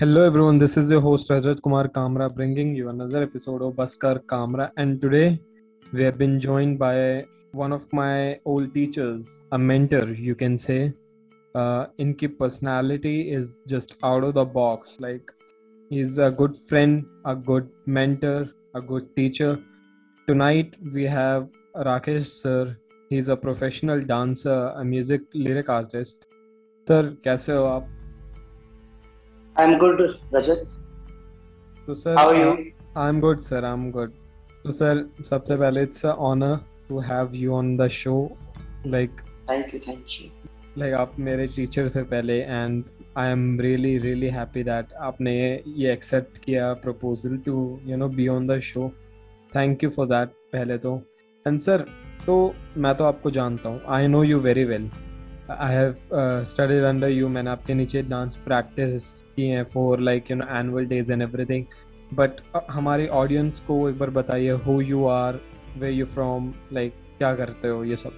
Hello everyone, this is your host Rajat Kumar Kamra bringing you another episode of Baskar Kamra and today we have been joined by one of my old teachers, a mentor you can say. Uh, inki personality is just out of the box like he's a good friend, a good mentor, a good teacher. Tonight we have Rakesh sir. He's a professional dancer, a music lyric artist. Sir, कैसे हो आप I'm good, Rajat. तो sir How are you? I am good sir I am good तो सबसे पहले it's a honour to have you on the show like Thank you, thank you. Like आप मेरे teacher थे पहले and I am really really happy that आपने ये accept किया proposal to you know be on the show thank you for that पहले तो and sir तो मैं तो आपको जानता हूँ I know you very well I have studied under you मैंने आपके नीचे डांस प्रैक्टिस की है for like you know annual days and everything but हमारे ऑडियंस को एक बार बताइए who you are where you from like क्या करते हो, ये सब?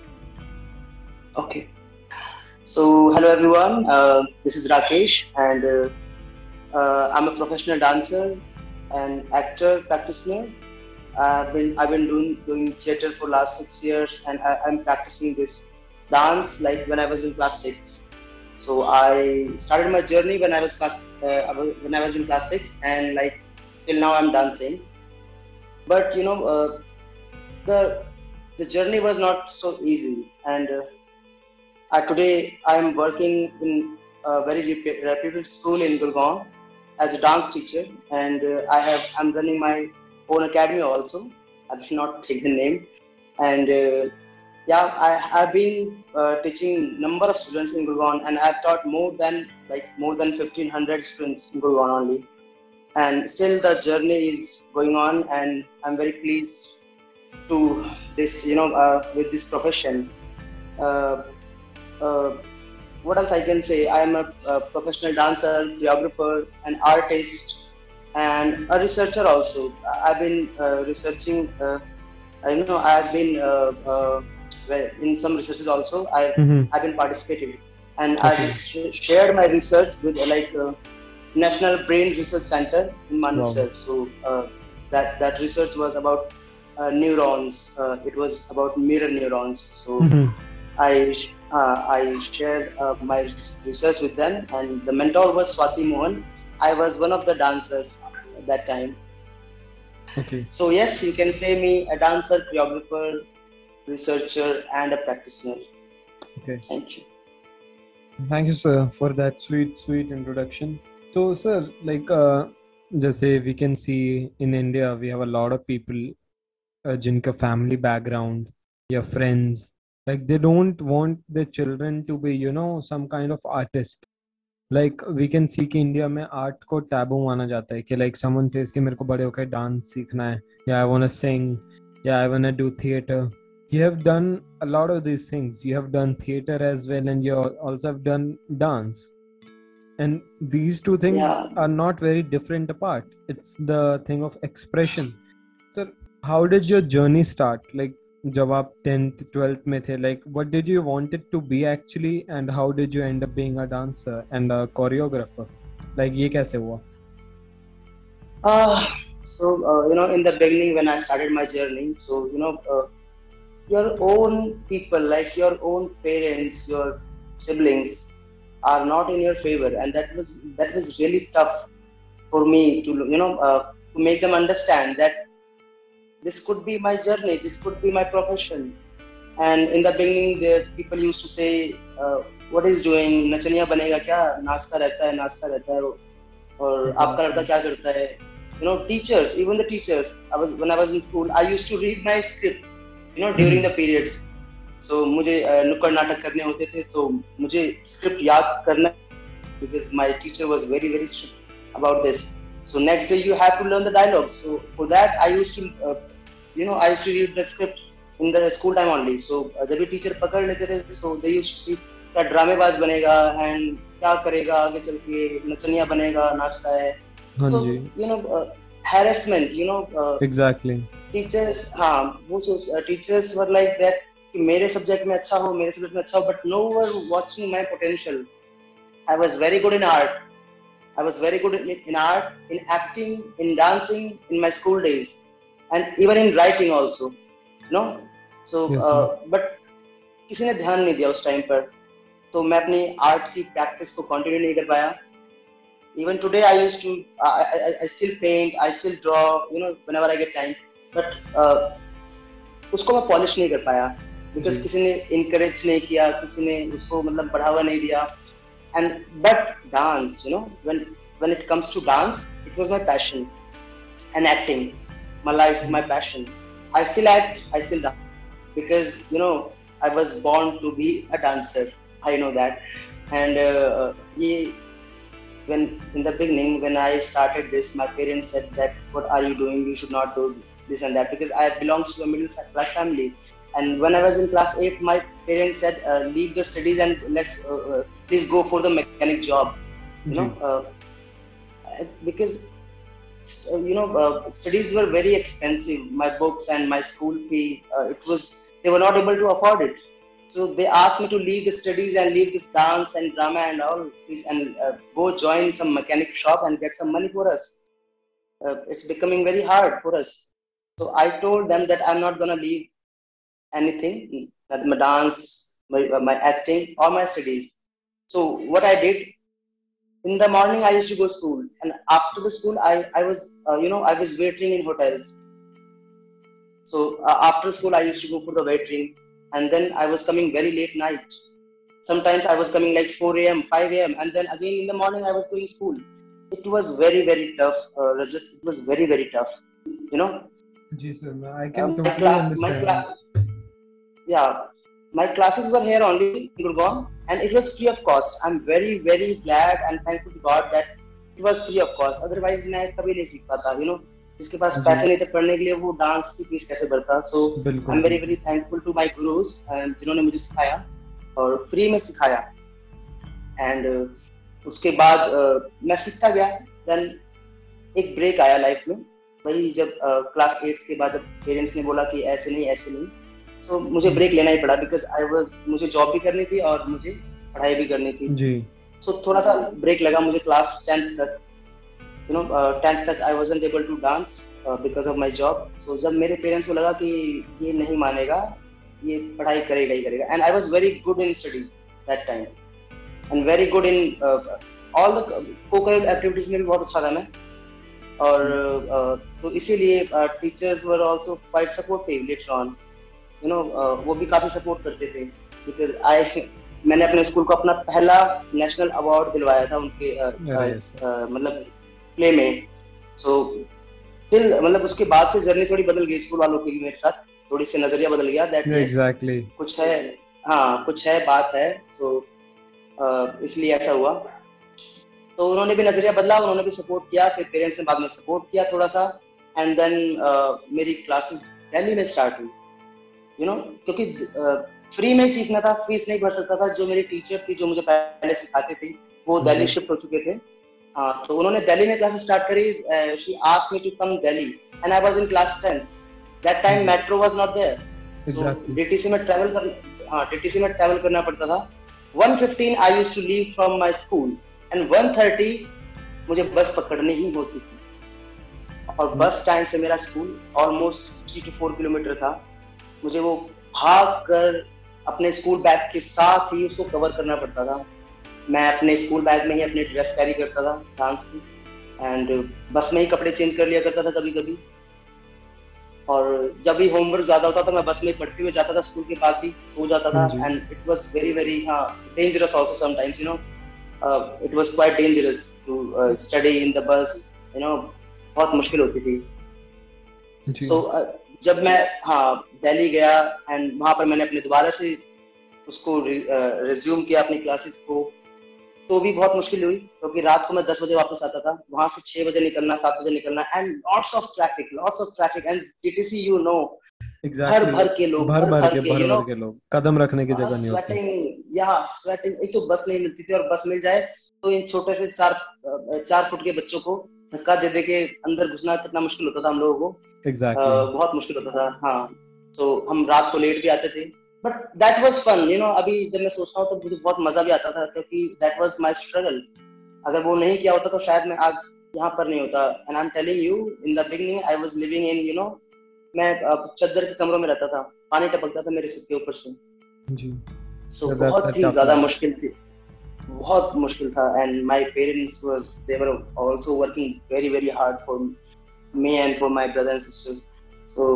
Okay so hello everyone this is Rakesh and I am a professional dancer and actor practitioner I been I been doing doing theatre for last 6 years and I am practising this dance like when I was in class six. So I started my journey when I was class uh, when I was in class six, and like till now I'm dancing. But you know, uh, the the journey was not so easy, and uh, uh, today I am working in a very rep- reputed school in Gurgaon as a dance teacher, and uh, I have I'm running my own academy also. I will not take the name, and uh, yeah, I have been uh, teaching number of students in Gurgaon, and I've taught more than like more than 1500 students in Gurgaon only, and still the journey is going on, and I'm very pleased to this you know uh, with this profession. Uh, uh, what else I can say? I am a, a professional dancer, choreographer, an artist, and a researcher also. I've been uh, researching. Uh, I know I've been well, in some researches also. I've I've been participating, and Okay. I've sh- shared my research with uh, like uh, National Brain Research Center in Wow. Manesar. So uh, that that research was about uh, neurons. Uh, it was about mirror neurons. So. I uh, I shared uh, my research with them, and the mentor was Swati Mohan. I was one of the dancers at that time. okay So yes, you can say me a dancer, choreographer, researcher, and a practitioner. okay Thank you. Thank you, sir, for that sweet, sweet introduction. So, sir, like, uh, जैसे we can see in India, we have a lot of people, uh, जिनका family background, your friends, like they don't want their children to be, you know, some kind of artist. Like we can see कि India में art को taboo माना जाता है कि like someone says कि मेरे को बड़े होकर डांस सीखना है या I wanna sing, yeah, I wanna do theater. you have done a lot of these things you have done theater as well and you also have done dance and these two things Yeah. are not very different apart it's the thing of expression so how did your journey start like जब आप 10th 12th में थे like what did you wanted to be actually and how did you end up being a dancer and a choreographer like ये कैसे हुआ Uh, so uh, you know, in the beginning when I started my journey, so you know, uh, your own people, like your own parents, your siblings, are not in your favor, and that was that was really tough for me to you know uh, to make them understand that this could be my journey, this could be my profession. And in the beginning, the people used to say, uh, "What is doing? नचनिया बनेगा क्या? नाचता रहता है, नाचता रहता है वो। और आपका लड़का क्या करता है?" you know teachers even the teachers i was when i was in school i used to read my scripts you know during the periods so मुझे uh, नुक्कड़ नाटक करने होते थे तो मुझे स्क्रिप्ट याद करना because my teacher was very very strict about this so next day you have to learn the dialogue so for that I use to you know I use to read the script in the school time only so जब भी teacher पकड़ लेते थे सो दे use to सी क्या ड्रामेबाज बनेगा and क्या करेगा आगे चल के नचनिया बनेगा नाचता है। So you know harassment you know exactly teachers हाँ वो सोच टीचर्स वर लाइक दैट कि मेरे सब्जेक्ट में अच्छा हो मेरे सब्जेक्ट में अच्छा हो but no were watching my potential I was very good in art I was very good in art in acting in dancing in my school days and even in writing also no so but किसी ने ध्यान नहीं दिया उस time पर तो मैं अपनी आर्ट की प्रैक्टिस को कंटिन्यू नहीं कर पाया. Even today I use to I still paint I still draw you know wait time but uh, उसको मैं पॉलिश नहीं कर पाया बिकॉज़ किसी ने इनकरेज नहीं किया किसी ने उसको मतलब बढ़ावा नहीं दिया। And but dance you know when when it comes to dance it was my passion and acting my life my passion I still act I still dance because you know I was born to be a dancer I know that and ये when in the beginning when i started this my parents said that what are you doing? You should not do this. This and that because i belongs to a middle class family. And when i was in class 8 my parents said uh, leave the studies and let's uh, uh, please go for the mechanic job you know uh, because uh, you know uh, studies were very expensive. My books and my school fee uh, it was they were not able to afford it. So they asked me to leave the studies and leave this dance and drama and all this and uh, go join some mechanic shop and get some money for us. Uh, it's becoming very hard for us so i told them that i'm not going to leave anything my dance my, my acting or my studies. So what i did in the morning i used to go school and after the school i i was uh, you know i was waitering in hotels. So uh, after school i used to go for the waitering and then i was coming very late night. Sometimes i was coming like 4 a.m 5 a.m and then again in the morning i was going school. It was very very tough uh, it was very very tough you know जी sir, I can uh, my totally cla- my cla- yeah my classes were here only in Gurgaon and it was free of cost i'm very very glad and thankful to god that it was free of cost otherwise मैं कभी नहीं सीख पाता you know जिसके पास पैसे नहीं थे पढ़ने के लिए वो डांस की फ़ीस कैसे भरता so I am very very thankful to my gurus जिन्होंने मुझे सिखाया और फ्री में सिखाया एंड uh, उसके बाद uh, मैं सीखता गया देन एक ब्रेक आया लाइफ में वही जब क्लास एट के बाद जब पेरेंट्स ने बोला कि ऐसे नहीं ऐसे नहीं सो मुझे ब्रेक लेना ही पड़ा बिकॉज़ आई वॉज़ मुझे जॉब भी करनी थी और मुझे पढ़ाई भी करनी थी। जी। सो थोड़ा सा ब्रेक लगा मुझे क्लास टेंथ तक। यू नो टेंथ तक I wasn't able to dance because of my job so जब मेरे पेरेंट्स को लगा कि ये नहीं मानेगा ये पढ़ाई करेगा ही करेगा। And I was very good in studies that time and very good in all the activities में भी बहुत अच्छा था मैं। और तो इसीलिए teachers were also quite supportive later on you know वो भी काफ़ी सपोर्ट करते थे बिकॉज़ आई मैंने अपने स्कूल को अपना पहला नेशनल अवार्ड दिलवाया था उनके मतलब प्ले में. सो फिर मतलब उसके बाद से जर्नी थोड़ी बदल गई स्कूल वालों की भी मेरे साथ. थोड़ी सी नज़रिया बदल गया. That exactly. कुछ है हाँ कुछ है बात है. सो इसलिए ऐसा हुआ. तो उन्होंने भी नज़रिया बदला उन्होंने भी सपोर्ट किया फिर पेरेंट्स ने बाद में सपोर्ट किया थोड़ा सा एंड देन uh, मेरी क्लासेस दिल्ली में स्टार्ट हुई यू नो क्योंकि फ्री में सीखना था फ़ीस नहीं भर सकता था जो मेरी टीचर थी जो मुझे पहले सिखाते थे वो दिल्ली। शिफ्ट हो चुके थे। हाँ तो उन्होंने दिल्ली में क्लासेस स्टार्ट करी she asked me to come Delhi and I was in class 10 that time. Metro was not there DTC में ट्रैवल कर हाँ डीटीसी में ट्रैवल करना पड़ता था। 1:15 I used to leave from my school and 1:30 मुझे bus पकड़नी ही होती थी। और बस स्टैंड से मेरा school almost three to four kilometre था। मुझे वो भाग कर अपने स्कूल बैग के साथ ही उसको कवर करना पड़ता था। मैं अपने स्कूल बैग में ही अपनी ड्रेस कैरी करता था डांस की। एंड बस में ही कपड़े चेंज कर लिया करता था कभी कभी और जब भी होमवर्क ज़्यादा होता था मैं बस में पढ़ते हुए जाता था। स्कूल के बाद भी सो जाता था। And it was very very हाँ dangerous also sometimes you know it was quite dangerous to study in the bus you know बहुत मुश्किल होती थी। सो जब मैं हाँ दिल्ली गया एंड वहाँ पर मैंने अपने दोबारा से उसको रिज्यूम किया अपनी क्लासेस को तो भी बहुत मुश्किल हुई क्योंकि रात को मैं दस बजे वापस आता था। वहाँ से छह बजे निकलना सात बजे निकलना and lots of traffic lots of traffic and DTC you know भर भर के लोग भर भर के भर भर के लोग। कदम रखने की जगह नहीं होती। स्वेटिंग या स्वेटिंग एक तो बस नहीं मिलती थी और बस मिल जाए तो इन छोटे से चार चार फुट के बच्चों को धक्का दे दे के अंदर घुसना कितना मुश्किल होता था हम लोगों को। एग्जैक्टली Uh, बहुत मुश्किल होता था हाँ। तो हम रात को लेट भी आते थे। But that was fun you know अभी जब मैं सोचता हूँ तो मुझे बहुत मज़ा भी आता था क्योंकि दैट वाज माय स्ट्रगल अगर वो नहीं किया होता तो शायद मैं आज यहाँ पर नहीं होता। And I am telling you in the beginning I was living in you know मैं चादर के कमरों में रहता था पानी टपकता था मेरे सिर के ऊपर से। जी। So, बहुत अच्छा ही ज़्यादा मुश्किल थी। बहुत मुश्किल था। And my parents were they were also working very very hard for me and for my brother and sisters so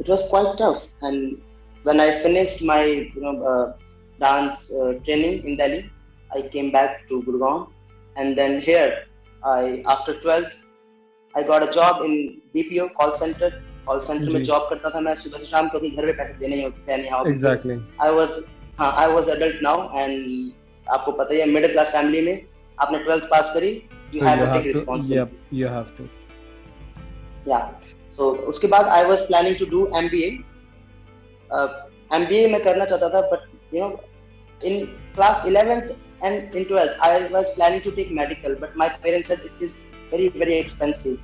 it was quite tough and when I finished my you know dance training in Delhi I came back to Gurgaon and then here I after 12th I got a job in BPO call centre call center में। Job करता था मैं सुबह से शाम क्योंकि घर में पैसे देने ही होते थे एग्जैक्टली was हाँ I was adult now and आपको पता ही है मिडिल क्लास फैमिली में आपने ट्वेल्थ पास करी you have a big to, responsibility you have to. या सो उसके बाद I was planning to do MBA MBA मैं करना चाहता था but you know in class 11th and in 12th I was planning to take medical but my parents said it is very very expensive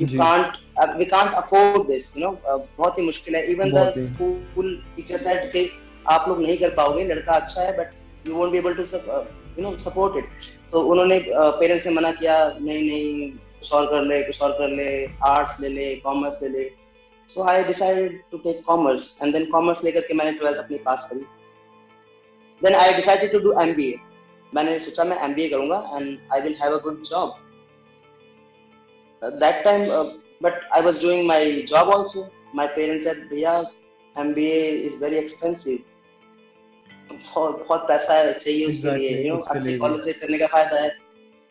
you जी। can't uh, we can't afford this you know. Uh, बहुत ही मुश्किल है. The he. school teacher said कि आप लोग नहीं कर पाओगे लड़का अच्छा है you won't be able to sub- uh, you know support तो उन्होंने पेरेंट्स ने मना किया नहीं नहीं कुछ और कर ले कुछ और कर ले आर्ट्स ले ले कॉमर्स ले ले. So I decided to take commerce and then commerce लेकर के मैंने ट्वेल्थ अपनी पास करी. Then I decided to do MBA मैंने सोचा मैं एमबीए करूँगा and I will have a good job that time but I was doing my job also my parents said भैया एमबीए इज़ वेरी एक्सपेंसिव बहुत बहुत पैसा चाहिए उसके Exactly, लिए यू नो अच्छे कॉलेज से करने का फ़ायदा है.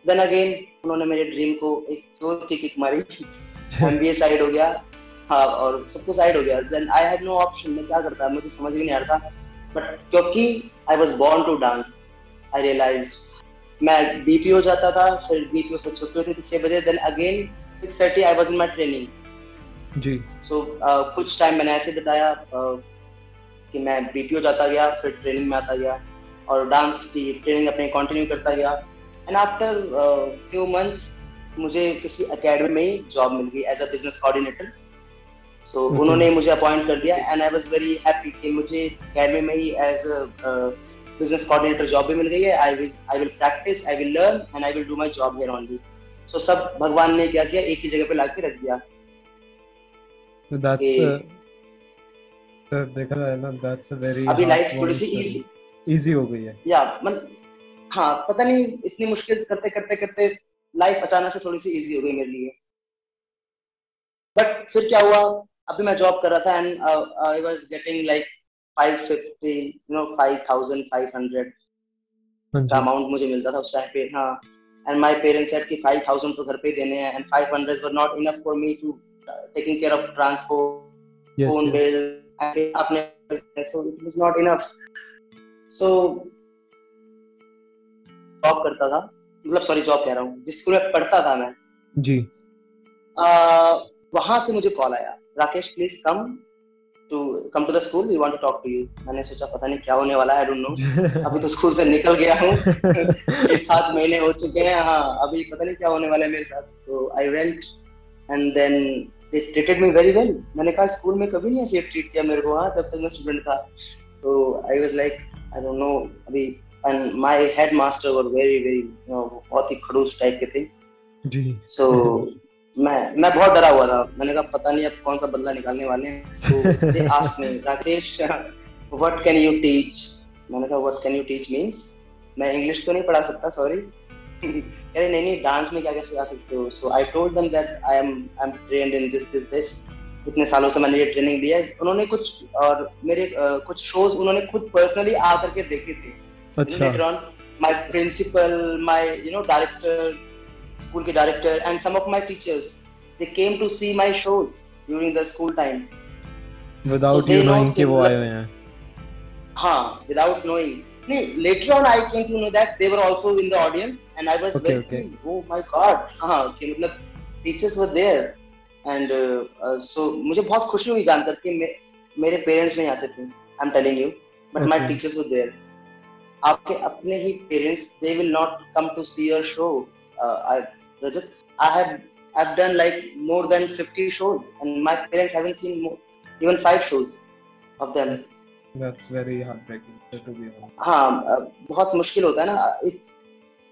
देन अगेन उन्होंने मेरे ड्रीम को एक ज़ोर की किक मारी। एमबीए साइड हो गया। हाँ और सब कुछ साइड हो गया। Then I had no option मैं क्या करता? मुझे समझ भी नहीं आ रहा था। बट क्योंकि I was born to dance I realised मैं बीपीओ जाता था फिर बीपीओ से छुट्टी होती थी छह बजे। Then again 6:30 I was in my training ji. So कुछ टाइम मैंने ऐसे बताया uh, कि मैं बीपीओ जाता गया फिर ट्रेनिंग में आता गया और डांस की ट्रेनिंग अपनी कंटिन्यू करता गया। एंड आफ्टर फ्यू मंथ्स मुझे किसी एकेडमी में ही जॉब मिल गई as a business coordinator so उन्होंने मुझे अपॉइंट कर दिया and I was very happy कि मुझे एकेडमी में ही as a business coordinator job भी मिल गई है। I will I will practise I will learn and I will do my job here only so सब भगवान ने क्या किया? एक ही जगह पे लाके रख दिया। that's कि uh, देखा जाए ना that's a very अभी लाइफ थोड़ी सी story. इजी हो गई है। या मतलब हाँ पता नहीं इतनी मुश्किल करते करते करते लाइफ अचानक से थोड़ी सी इजी हो गई मेरे लिए। बट फिर क्या हुआ? अभी मैं जॉब कर रहा था and I was getting like 550 you know 5500 हाँ का अमाउंट मुझे मिलता था उस टाइम पे। हाँ। एंड माय पेरेंट्स सेड कि 5000 तो घर पे ही देने हैं and 500 were not enough for me to taking care of transport yes phone yes. bill आपने so it was not enough. So job करता था मतलब सॉरी जॉब कह रहा हूँ जिस स्कूल में पढ़ता था मैं। जी। वहाँ से मुझे कॉल आया Rakesh please come to come to the school we want to talk to you मैंने सोचा पता नहीं क्या होने वाला है डोंट नो अभी तो स्कूल से निकल गया हूँ। छह सात महीने हो चुके हैं हाँ अभी पता नहीं क्या होने वाला है मेरे साथ। तो I went and then they treated me very well मैंने कहा स्कूल में कभी नहीं ऐसे ट्रीट किया मेरे को हाँ जब तक मैं स्टूडेंट था. तो I was like I don't know अभी and my head master were very very बहुत ही खड़ूस टाइप के थे. जी। सो मैं मैं बहुत डरा हुआ था। मैंने कहा पता नहीं अब कौन सा बदला निकालने वाले हैं। They asked me Rakesh what can you teach मैंने कहा what can you teach means मैं इंग्लिश तो नहीं पढ़ा सकता सॉरी अरे नहीं नहीं डांस में क्या क्या सिखा सकते हो? So I told them that I am I am trained in this this this इतने सालों से मैंने ये ट्रेनिंग लिया है। उन्होंने कुछ और मेरे uh, कुछ शोज़ उन्होंने खुद पर्सनली आकर के देखे थे। अच्छा। My principal my you know director school ke director and some of my teachers they came to see my shows during the school time without they you knowing कि कि वो मतलब- आए हुए हैं हाँ without knowing नहीं later on I came to know that they were also in the audience and I was Okay, very okay. pleased oh my god हाँ कि मतलब teachers were there and uh, uh, so मुझे बहुत खुशी हुई जानकर कि मे, मेरे पेरेंट्स नहीं आते थे I'm telling you but my Okay. teachers were there आपके अपने ही parents they will not come to see your show I Rajat I have I've done like more than 50 shows and my parents haven't seen more, even five shows of them. that's very heartbreaking to be honest. हाँ अ, बहुत मुश्किल होता है ना एक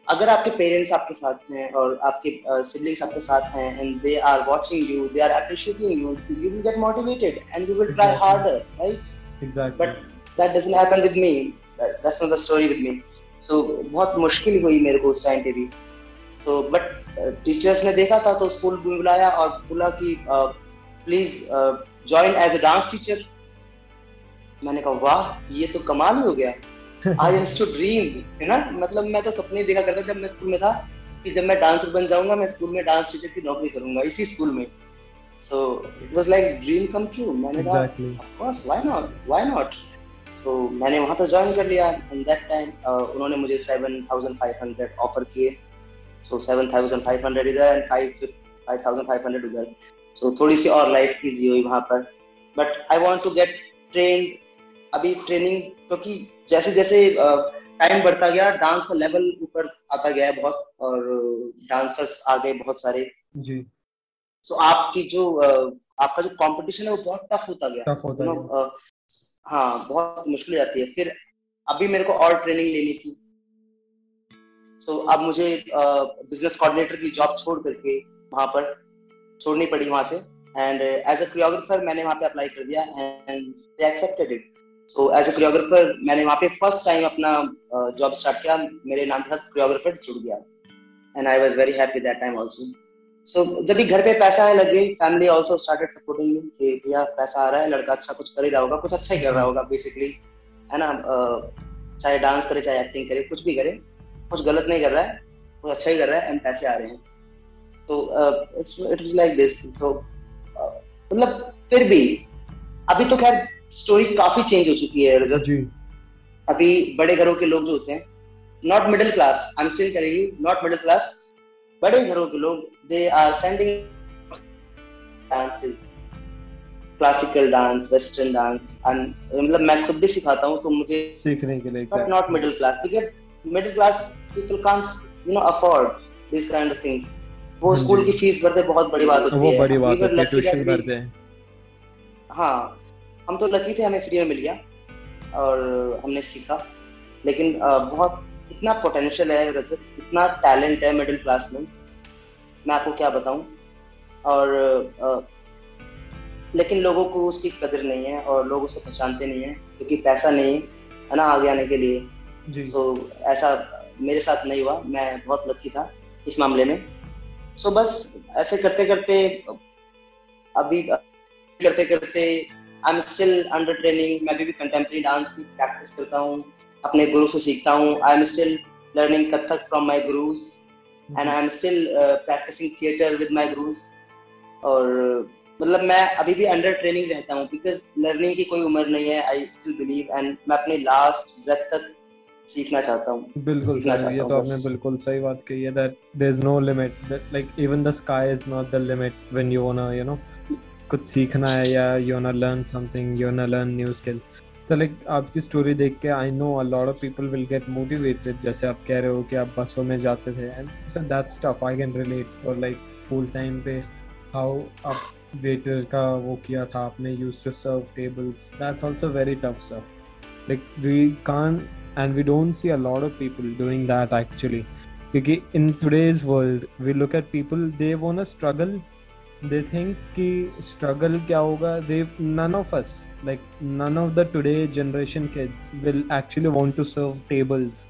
अगर आपके parents आपके साथ हैं और आपके सिबलिंग्स uh, आपके साथ हैं and they are watching you they are appreciating you you will get motivated and you will try harder right exactly but that doesn't happen with me that's not the story with me so बहुत मुश्किल हुई मेरे को उस time पे भी। So but teachers ने देखा था तो स्कूल बुलाया और बोला कि please join as a dance teacher मैंने कहा वाह ये तो कमाल ही हो गया. आई यूज्ड टू ड्रीम है ना? मतलब मैं तो सपने देखा करता जब मैं स्कूल में था कि जब मैं डांसर बन जाऊँगा मैं स्कूल में डांस टीचर की नौकरी करूँगा इसी स्कूल में। So it was like dream come true मैंने कहा of course why not why not so मैंने वहाँ पर ज्वाइन कर लिया। इन दैट टाइम उन्होंने मुझे 7500 ऑफ़र किए। सो 7500 इधर एंड 5500 उधर। सो थोड़ी सी और लाइफ इजी हुई वहाँ पर। But I want to get train अभी ट्रेनिंग क्योंकि जैसे जैसे टाइम बढ़ता गया डांस का लेवल ऊपर आता गया है बहुत और डांसर्स आ गए बहुत सारे। जी। सो so, आपकी जो आपका जो कंपटीशन है वो बहुत टफ होता गया। टफ होता गया। हाँ बहुत मुश्किल जाती है। फिर अभी मेरे को और ट्रेनिंग लेनी थी। सो अब मुझे बिज़नेस कोऑर्डिनेटर की जॉब छोड़ करके वहाँ पर छोड़नी पड़ी वहाँ से। एंड एज अ कोरियोग्राफर मैंने वहाँ पे अप्लाई कर दिया and they accepted it so as a choreographer मैंने वहाँ पे फ़र्स्ट टाइम अपना जॉब स्टार्ट किया। मेरे नाम के साथ कोरियोग्राफर जुड़ गया and I was very happy that time also so जब भी घर पे पैसा आने लगे family also started supporting me कि, भैया, पैसा आ रहा है, लड़का अच्छा कुछ कर ही रहा होगा, कुछ अच्छा ही कर रहा होगा बेसिकली है ना? चाहे डांस करे, चाहे एक्टिंग करे, कुछ भी करे। कुछ गलत नहीं कर रहा है कुछ अच्छा ही कर रहा है एंड पैसे आ रहे हैं। तो it's it was like this so मतलब फिर भी अभी तो खैर स्टोरी काफ़ी चेंज हो चुकी है रजत। जी। अभी बड़े घरों के लोग जो होते हैं not middle class I am still telling you not middle class बड़े घरों के लोग they are sending dances classical dance western dance मतलब मैं खुद भी सिखाता हूँ तो मुझे सीखने के लिए but not middle class middle class people can't you know afford this kind of things वो स्कूल हाँ की फ़ीस भरते बहुत बड़ी बात होती है। वो बड़ी बात है ट्यूशन भरते। हैं हाँ हम तो लकी थे हमें फ्री में मिल गया और हमने सीखा। लेकिन बहुत इतना पोटेंशियल है रजत इतना टैलेंट है मिडिल क्लास में। मैं आपको क्या बताऊँ? और लेकिन लोगों को उसकी कदर नहीं है और लोग उसे पहचानते नहीं है क्योंकि पैसा नहीं है ना आगे आने के लिए। जी। So, ऐसा मेरे साथ नहीं हुआ मैं बहुत लकी था इस मामले में। सो so, बस ऐसे करते करते अभी करते करते I am still under training मैं भी, भी कंटेम्प्रेरी डांस की प्रैक्टिस करता हूँ अपने गुरु से सीखता हूँ। I am still learning Kathak from my gurus and I am still practising theatre with my gurus और मतलब मैं अभी भी अंडर ट्रेनिंग रहता हूँ बिकॉज़ लर्निंग की कोई उम्र नहीं है आई स्टिल बिलीव एंड मैं अपने लास्ट ब्रेथ तक सीखना चाहता हूँ। बिल्कुल सर ये तो आपने बिल्कुल सही बात कही है that there is no limit like even the sky is not the limit when you want you know कुछ सीखना है या यू ना लर्न समथिंग यू ना लर्न न्यू स्किल्स तो लाइक आपकी स्टोरी देख के I know a lot of people will get motivated जैसे आप कह रहे हो कि आप बसों में जाते थे and so that's tough I can relate और लाइक स्कूल टाइम पे हाउ आप वेटर का वो किया था आपने use to serve tables that's also very tough sir like we can and we don't see a lot of people doing that actually क्योंकि in today's world we look at people they want to struggle they think कि struggle क्या होगा none of us like none of the today generation kids will actually want to serve tables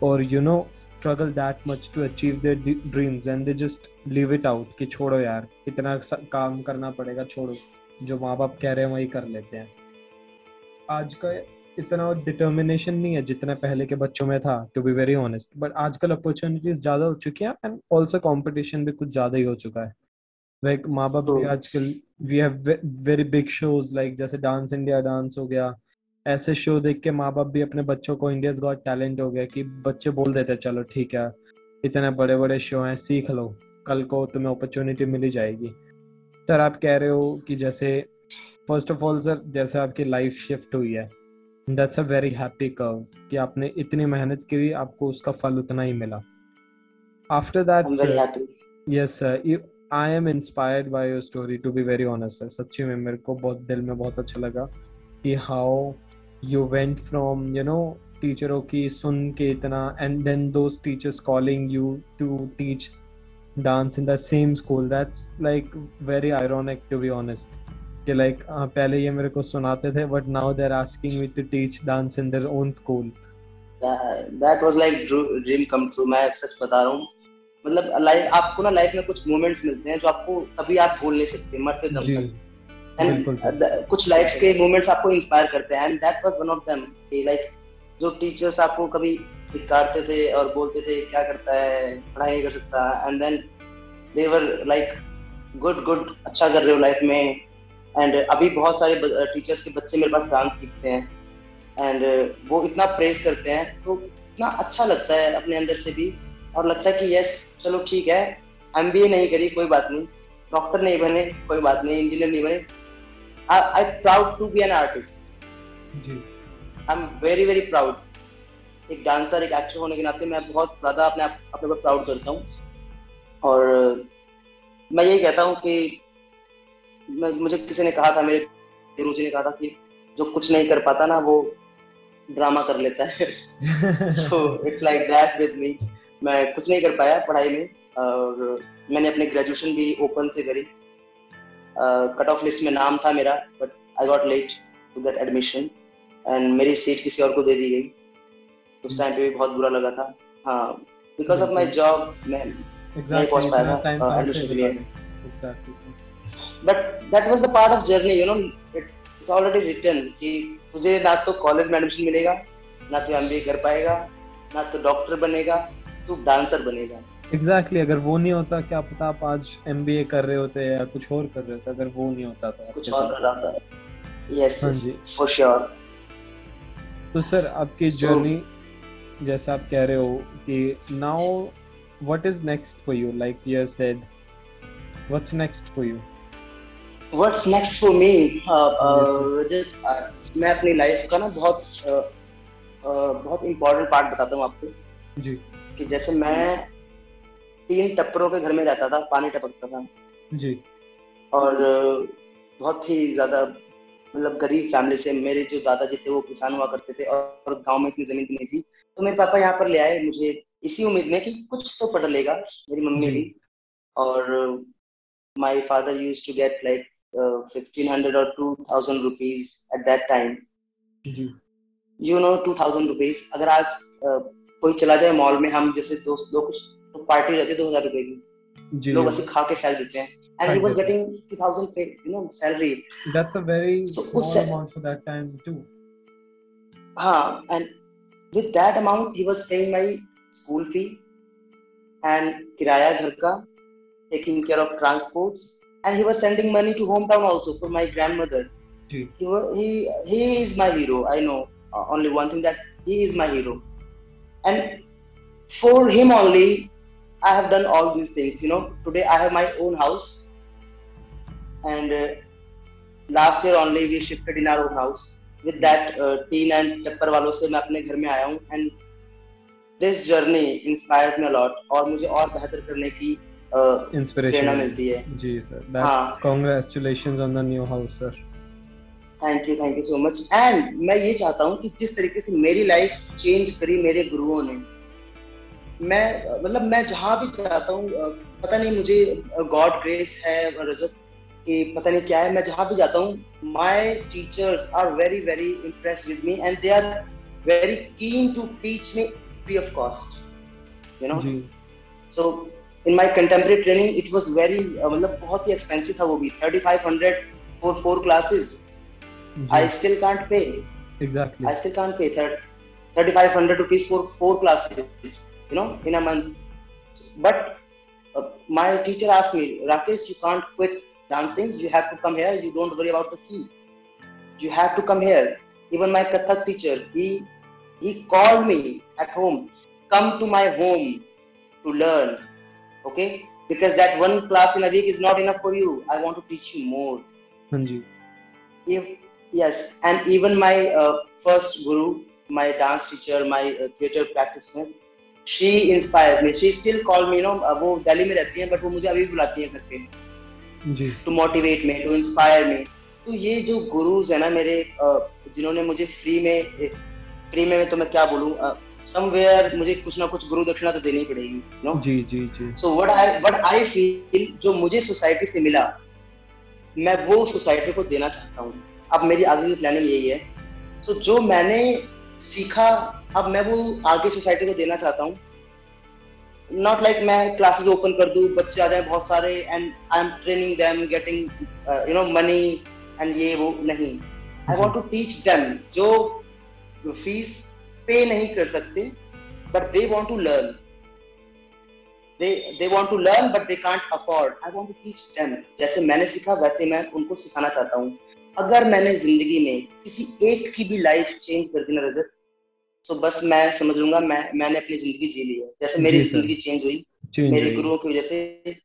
or you know struggle that much to achieve their d- dreams and they just leave it out कि छोड़ो यार इतना काम करना पड़ेगा छोड़ो जो माँ बाप कह रहे हैं वही कर लेते हैं आज का इतना डिटर्मिनेशन नहीं है जितना पहले के बच्चों में था to be very honest but आजकल अपॉर्चुनिटीज़ ज़्यादा हो चुकी हैं एंड ऑल्सो कॉम्पिटिशन भी कुछ ज़्यादा ही हो चुका है। लाइक माँ बाप भी आजकल we have very big shows like जैसे डांस इंडिया डांस हो गया। ऐसे शो देख के माँ बाप भी अपने बच्चों को इंडिया गॉट टैलेंट हो गया कि बच्चे बोल देते चलो ठीक है इतने बड़े बड़े शो हैं सीख लो। कल को तुम्हें अपॉर्चुनिटी मिली जाएगी। सर आप कह रहे हो कि जैसे फ़र्स्ट ऑफ़ ऑल सर जैसे आपकी लाइफ शिफ्ट हुई है। That's a very happy curve कि आपने इतनी मेहनत की आपको उसका फल उतना ही मिला। After that yes sir I am inspired by your story to be very honest है सच्ची में मेरे को बहुत दिल में बहुत अच्छा लगा कि how you went from you know टीचरों की सुन के इतना and then those teachers calling you to teach dance in the same school that's like very ironic to be honest कि लाइक हाँ, पहले ये मेरे को सुनाते थे but now they are asking me to teach dance in their own school that was like dream come true मैं सच बता रहा हूँ। मतलब लाइफ आपको ना लाइफ में कुछ मोमेंट्स मिलते हैं जो आपको कभी आप भूल नहीं सकते मरते दम तक। एंड कुछ लाइफ के मोमेंट्स आपको इंस्पायर करते हैं and that was one of them like जो टीचर्स आपको कभी धिकारते थे और बोलते थे क्या करता है? पढ़ाई नहीं कर सकता. And then they were like good good अच्छा कर रहे हो लाइफ में। एंड अभी बहुत सारे टीचर्स के बच्चे मेरे पास डांस सीखते हैं। एंड वो इतना प्रेज करते हैं। सो so, इतना अच्छा लगता है अपने अंदर से भी। और लगता है कि यस चलो ठीक है। एम बी ए नहीं करी कोई बात नहीं। डॉक्टर नहीं बने कोई बात नहीं। इंजीनियर नहीं बने। I proud to be an artist I am very very proud एक डांसर एक एक्टर होने के नाते मैं बहुत ज़्यादा अपने आप अपने को प्राउड करता हूँ। और मैं यही कहता हूँ कि मुझे किसी ने कहा था मेरे गुरु जी ने कहा था कि जो कुछ नहीं कर पाता ना वो ड्रामा कर लेता है। So it's like that with me मैं कुछ नहीं कर पाया पढ़ाई में और मैंने अपने ग्रेजुएशन भी ओपन से करी। कट ऑफ़ लिस्ट में नाम था मेरा but I got late to get admission and मेरी सीट किसी और को दे दी गई। उस टाइम पे भी बहुत बुरा लगा था। हाँ बिकॉज़ ऑफ़ माई जॉब मैं नहीं पहुँच पाया था एडमिशन के लिए। But that was the part of journey you know it's already written कि तुझे ना तो कॉलेज में एडमिशन मिलेगा ना तो एमबीए कर पाएगा ना तो डॉक्टर बनेगा तू डांसर बनेगा। एग्जैक्टली exactly, अगर वो नहीं होता क्या पता आप आज एमबीए कर रहे होते या कुछ और कर रहे होते अगर वो नहीं होता तो कुछ और कर रहा था यस फॉर श्योर तो सर आपकी जर्नी so, जैसा आप कह रहे हो कि now what is next for you like you said what's next for you what's next for me मैं अपनी लाइफ का ना बहुत uh, uh, बहुत इम्पोर्टेंट पार्ट बताता हूँ आपको। जी। कि जैसे मैं तीन टप्परों के घर में रहता था पानी टपकता था। जी। और uh, बहुत ही ज़्यादा मतलब गरीब फैमिली से मेरे जो दादाजी थे वो किसान हुआ करते थे और गाँव में इतनी ज़मीन नहीं थी। तो मेरे पापा यहाँ पर ले आए मुझे इसी उम्मीद में कि कुछ तो पढ़ लेगा मेरी मम्मी भी। और my father use to get like uh, 1500 or 2000 rupees at that time you know 2000 rupees अगर आज uh, कोई चला जाए मॉल में हम जैसे दोस्त लोग कुछ तो पार्टी हो जाती है दो हजार रुपए की लोग ऐसे खा के फेंक देते हैं and he was getting 2000 pay you know salary that's a very so, small amount for that time too हाँ and with that amount he was paying my school fee and किराया घर का taking care of transports and he was sending money to hometown also for my grandmother. He, he, he is my hero. I know uh, only one thing that he is my hero. And for him only, I have done all these things. You know, today I have my own house. And uh, last year only we shifted in our own house. With that uh, teen and pepper वालों से मैं अपने घर में आया हूँ and this journey inspires me a lot और मुझे और बेहतर करने की इंस्पिरेशन मिलती है। जी सर हाँ। Congratulations on the new house sir thank you thank you so much and मैं ये चाहता हूँ कि जिस तरीके से मेरी लाइफ चेंज करी मेरे गुरुओं ने मैं मतलब मैं जहाँ भी जाता हूँ पता नहीं मुझे गॉड ग्रेस है रजत कि पता नहीं क्या है मैं जहाँ भी जाता हूँ my teachers are very very impress with me and they are very keen to teach me free of cost you know so in my contemporary training it was very मतलब बहुत ही एक्सपेंसिव था वो भी thirty five hundred for four classes I still can't pay exactly i still can't pay 3500 rupees for four classes you know in a month but uh, my teacher asked me rakesh you can't quit dancing you have to come here you don't worry about the fee you have to come here even my kathak teacher he he called me at home come to my home to learn Okay because that one class in a week is not enough for you i want to teach you more Hanji. if yes and even my uh, first guru my dance teacher my uh, theater practitioner she inspired me she still called me you know वो दिल्ली में रहती है but वो मुझे अभी भी बुलाती है घर पे to motivate me to inspire me तो ये जो गुरुज है ना मेरे जिन्होंने मुझे फ्री में फ्री में तो मैं क्या बोलूँ समवेयर मुझे कुछ ना कुछ गुरु दक्षिणा तो देनी पड़ेगी नो जी जी जी। So what I what I feel जो मुझे सोसाइटी से मिला मैं वो सोसाइटी को देना चाहता हूँ। अब मेरी आगे की प्लानिंग यही है। तो so, जो मैंने सीखा अब मैं वो आगे सोसाइटी को देना चाहता हूँ। नॉट लाइक like मैं क्लासेस ओपन कर दूँ बच्चे आ जाए बहुत सारे and I am training them getting you know money and ये वो नहीं। I want to teach them जो फ़ीस पे नहीं कर सकते but they want to learn they they want to learn but they can't afford. I want to teach them. जैसे मैंने सीखा वैसे मैं उनको सिखाना चाहता हूँ। अगर मैंने ज़िंदगी में किसी एक की भी लाइफ चेंज कर दी ना रजत तो बस मैं समझ लूँगा मैं मैंने अपनी ज़िंदगी जी ली है। जैसे मेरी ज़िंदगी चेंज हुई मेरे गुरुओं की वजह से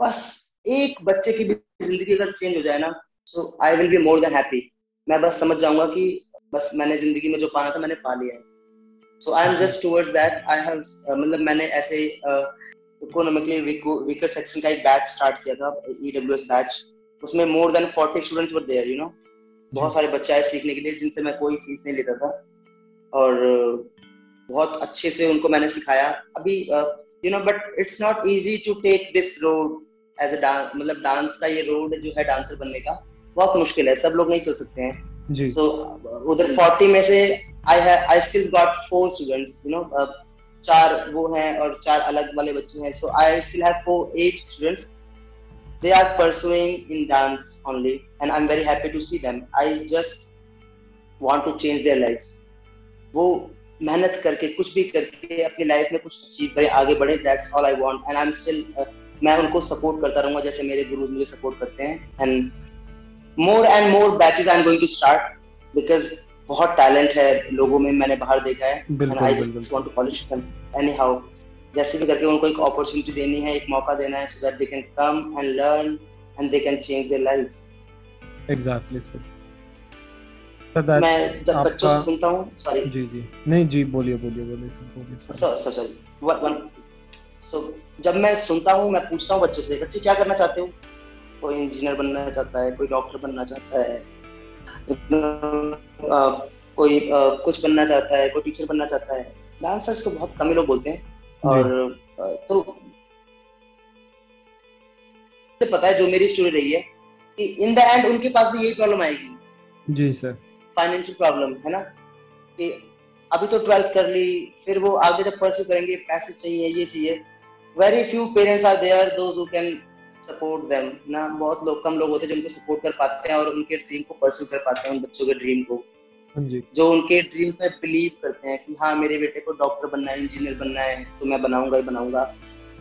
बस एक बच्चे की भी ज़िंदगी अगर चेंज हो जाए ना so I will be more than happy मैं बस समझ जाऊँगा कि बस मैंने ज़िंदगी में जो पाना था मैंने पा लिया है। So I am just towards that I have मतलब मैंने ऐसे uh, इकोनॉमिकली वीकर सेक्शन का एक बैच स्टार्ट किया था ईडब्ल्यूएस e बैच उसमें more than 40 students were there you know बहुत सारे बच्चे आए सीखने के लिए जिनसे मैं कोई फ़ीस नहीं लेता था। और बहुत अच्छे से उनको मैंने सिखाया। अभी you know but it's not easy to take this road as a मतलब डांस का ये रोड जो है डांसर बनने का बहुत मुश्किल है। सब लोग नहीं चल सकते हैं। सो so, उधर 40 में से I I still got four students you know चार वो हैं और चार अलग वाले बच्चे हैं। So I still have four eight students they are pursuing in dance only and i'm very happy to see them. I just want to change their lives. वो मेहनत करके कुछ भी करके अपनी लाइफ में कुछ अचीव करें आगे बढ़े that's all I want and I am still मैं उनको सपोर्ट करता रहूँगा जैसे मेरे गुरु मुझे सपोर्ट करते हैं। And more and more batches I am going to start because बहुत टैलेंट है लोगों में मैंने बाहर देखा है। एनी हाउ जैसे भी करके उनको एक अपॉर्चुनिटी देनी है एक मौका देना है so that they can come and learn and they can change their lives exactly sir मैं जब बच्चों से सुनता हूँ सॉरी जी जी। नहीं जी बोलिए बोलिए बोलिए सर बोलिए sir sir sorry one so जब मैं सुनता हूँ मैं पूछता हूँ बच्चों से बच्चे क्या करना चाहते हो? कोई इंजीनियर बनना चाहता है कोई डॉक्टर बनना चाहता है कोई कुछ बनना चाहता है कोई टीचर बनना चाहता है डांसर्स को बहुत कम ही लोग बोलते हैं और तो पता है जो मेरी स्टोरी रही है कि इन द एंड उनके पास भी यही प्रॉब्लम आएगी। जी सर। फाइनेंशियल प्रॉब्लम है ना? कि अभी तो ट्वेल्थ कर ली फिर वो आगे जब परस्यू करेंगे पैसे चाहिए ये चाहिए। Very few parents are there those who can support them ना बहुत लोग कम लोग होते हैं जिनको सपोर्ट कर पाते हैं और उनके ड्रीम को परस्यू कर पाते हैं उन बच्चों के ड्रीम को। हाँ जो। उनके ड्रीम पे बिलीव करते हैं कि हाँ मेरे बेटे को डॉक्टर बनना है इंजीनियर बनना है तो मैं बनाऊँगा ही बनाऊँगा।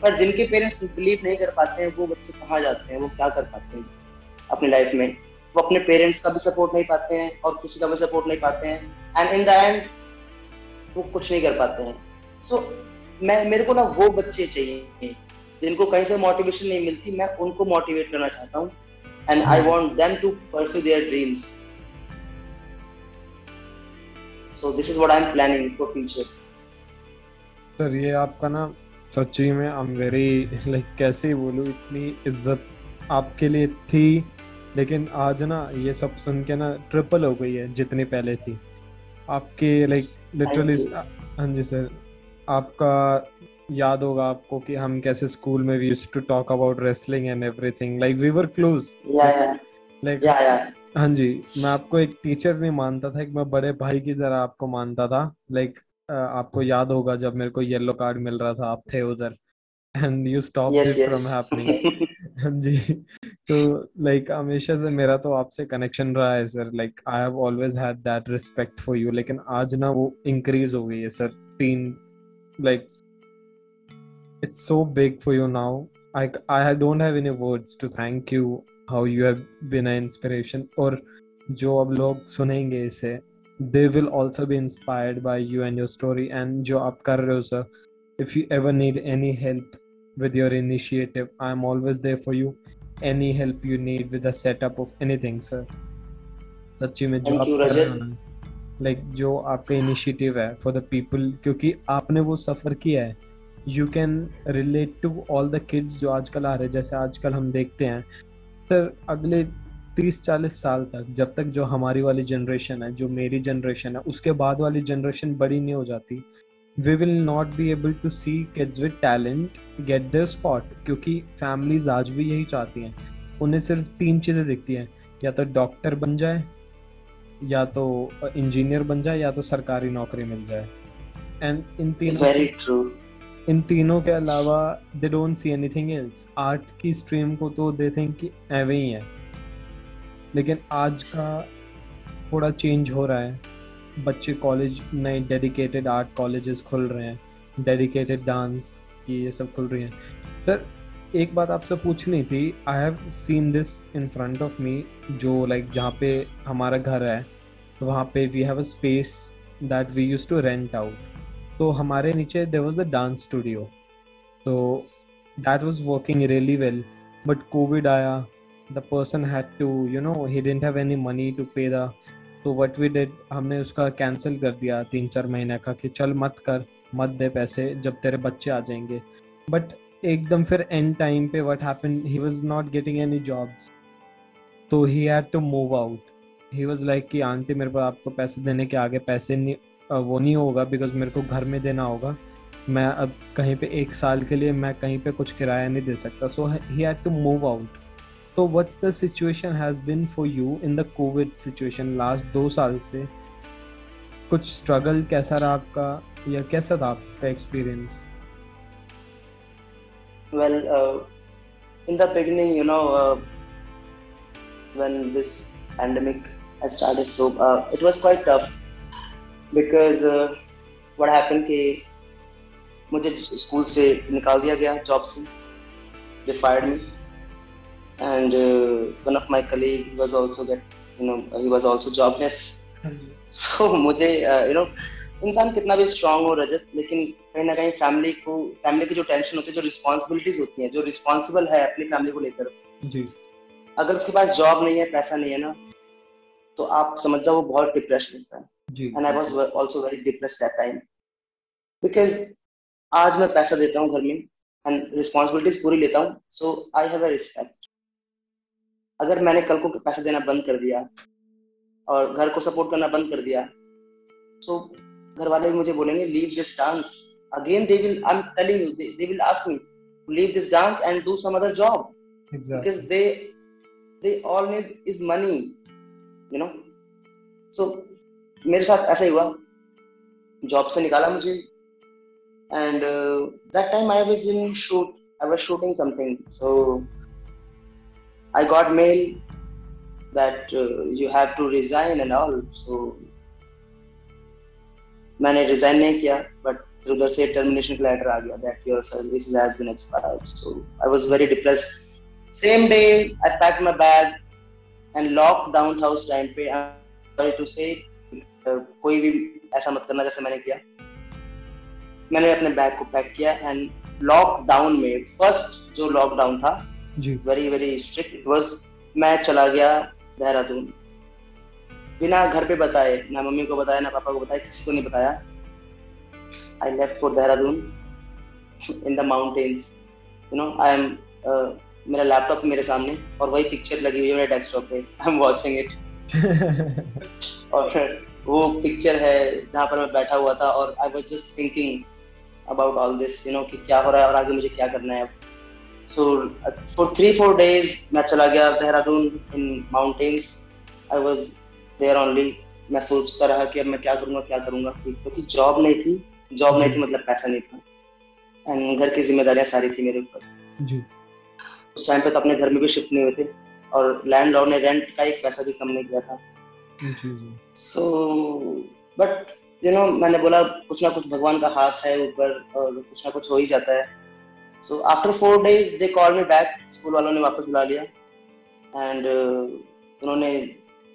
पर जिनके पेरेंट्स बिलीव नहीं कर पाते हैं वो बच्चे कहाँ जाते हैं? वो क्या कर पाते हैं अपनी लाइफ में? वो अपने पेरेंट्स का भी सपोर्ट नहीं पाते हैं और किसी का भी सपोर्ट नहीं पाते हैं। एंड इन द एंड वो कुछ नहीं कर पाते हैं। सो so, मैं मेरे को ना वो बच्चे चाहिए। जिनको कहीं से मोटिवेशन नहीं मिलती मैं उनको मोटिवेट करना चाहता हूँ। And I want them to pursue their dreams so this is what i'm planning for future. Sir ये आपका ना सच्ची में आई एम वेरी लाइक कैसे बोलूँ इतनी इज़्ज़त आपके लिए थी लेकिन आज ना ये सब सुन के ना ट्रिपल हो गई है जितनी पहले थी। आपके लाइक लिटरली हाँ जी सर आपका याद होगा आपको कि हम कैसे स्कूल में we used to talk about wrestling and everything like we were close like हाँ जी मैं आपको एक टीचर नहीं मानता था एक मैं बड़े भाई की तरह आपको मानता था। लाइक like, आपको याद होगा जब मेरे को येलो कार्ड मिल रहा था आप थे उधर। And you stop from happening हाँ जी। तो लाइक हमेशा से मेरा तो आपसे कनेक्शन रहा है sir like I have always had that respect for you लेकिन आज ना वो इंक्रीज हो गई है सर तीन like it's so big for you now I I don't have any words to thank you how you have been an inspiration और जो अब लोग सुनेंगे इसे they will also be inspired by you and your story and जो आप कर रहे हो sir if you ever need any help with your initiative i'm always there for you. Any help you need with the setup of anything sir. सच्ची में जो आप like जो आपका इनिशिएटिव है फॉर द पीपल क्योंकि आपने वो सफ़र किया है। You can relate to all the kids जो आजकल आ रहे हैं, जैसे आजकल हम देखते हैं सर अगले तीस चालीस साल तक, जब तक जो हमारी वाली जनरेशन है, जो मेरी जनरेशन है, उसके बाद वाली जनरेशन बड़ी नहीं हो जाती। We will not be able to see kids with talent get their spot क्योंकि फैमिलीज़ आज भी यही चाहती हैं। उन्हें सिर्फ़ तीन चीज़ें दिखती हैं, या तो डॉक्टर बन जाए, या तो इंजीनियर बन जाए, या तो सरकारी नौकरी मिल जाए। एंड इन तीनों वेरी ट्रू इन तीनों के अलावा they don't see anything else art की स्ट्रीम को तो दे थिंक कि एवे ही है। लेकिन आज का थोड़ा चेंज हो रहा है। बच्चे कॉलेज नए डेडिकेटेड आर्ट कॉलेजेस खुल रहे हैं। डेडिकेटेड डांस की ये सब खुल रही हैं। सर एक बात आपसे पूछनी थी I have seen this in front of me जो लाइक like, जहाँ पे हमारा घर है वहाँ पे we have a space that we use to rent out तो हमारे नीचे there was a dance studio तो that was working really well but Covid आया the person had to you know he didn't have any money to pay the तो what we did हमने उसका cancel कर दिया तीन चार महीने का कि चल मत कर, मत दे पैसे जब तेरे बच्चे आ जाएँगे। बट एकदम फिर एंड टाइम पे what happen he was not getting any jobs तो he had to move out he was like कि, आंटी मेरे पास आपको पैसे देने के आगे पैसे नहीं वो नहीं होगा बिकॉज़ मेरे को घर में देना होगा। मैं अब कहीं पे एक साल के लिए मैं कहीं पे कुछ किराया नहीं दे सकता। So he had to move out तो what's the situation has been for you in the Covid situation last दो साल से? कुछ स्ट्रगल कैसा रहा आपका? या कैसा था आपका experience well uh, in the beginning you know uh, when this pandemic has started so uh, it was quite tough. Because what happen कि मुझे स्कूल से निकाल दिया गया जॉब से। They fired me and one of my colleague was also get you know he was also jobless सो मुझे you no इंसान कितना भी स्ट्रांग हो रजत लेकिन कहीं ना कहीं फैमिली को फैमिली की जो टेंशन होती है जो रिस्पॉन्सिबिलिटीज होती हैं जो रिस्पॉन्सिबल है अपनी फैमिली को लेकर। अगर उसके पास जॉब नहीं है पैसा नहीं है ना तो आप समझ जाओ वो बहुत डिप्रेस होता है। And I was also very depressed that time. Because आज मैं पैसा देता हूँ घर में एंड रिस्पॉन्सिबिलिटीज पूरी लेता हूँ सो आई हैव अ रिस्पेक्ट अगर मैंने कल को पैसा देना बंद कर दिया और घर को सपोर्ट करना बंद कर दिया सो so, घर वाले भी मुझे बोलेंगे leave this dance again they will I am telling you they will ask me leave this dance and do some other job because they they all need is money you know so मेरे साथ ऐसा ही हुआ। Job से निकाला मुझे। And that time I was in shoot I was shooting something so I got mail that you have to resign and all so मैंने resign नहीं किया बट उधर से टर्मिनेशन का लेटर आ गया that your service has been expired so I was very depressed same day I pack my bag and lockdown उस time पे सॉरी टू से कोई भी ऐसा मत करना जैसे मैंने किया। मैंने अपने बैग को पैक किया एंड लॉकडाउन में फ़र्स्ट जो लॉकडाउन था very very strict it was मैं चला गया देहरादून। बिना घर पे बताए ना मम्मी को बताया ना पापा को बताया किसी को नहीं बताया। I left for Dehradun in the mountains you know I am मेरा लैपटॉप मेरे सामने और वही पिक्चर लगी हुई है मेरे डेस्कटॉप पे। आई एम वाचिंग इट और वो पिक्चर है जहाँ पर मैं बैठा हुआ था और I was just thinking about all this you know कि क्या हो रहा है और आगे मुझे क्या करना है। So for three four days मैं चला गया Dehradun in mountains I was there only मैं सोचता रहा कि अब मैं क्या करूँगा क्या करूँगा। क्योंकि तो जॉब नहीं थी। जॉब नहीं थी मतलब पैसा नहीं था। एंड घर की जिम्मेदारियाँ सारी थी मेरे ऊपर। उस टाइम पे तो अपने घर में भी शिफ्ट नहीं हुए थे। और लैंड ने रेंट का एक पैसा भी कम नहीं किया था। सो बट यू नो मैंने बोला कुछ ना कुछ भगवान का हाथ है ऊपर और कुछ ना कुछ हो ही जाता है। So after four days they call me back school वालों ने वापस बुला लिया। एंड uh, उन्होंने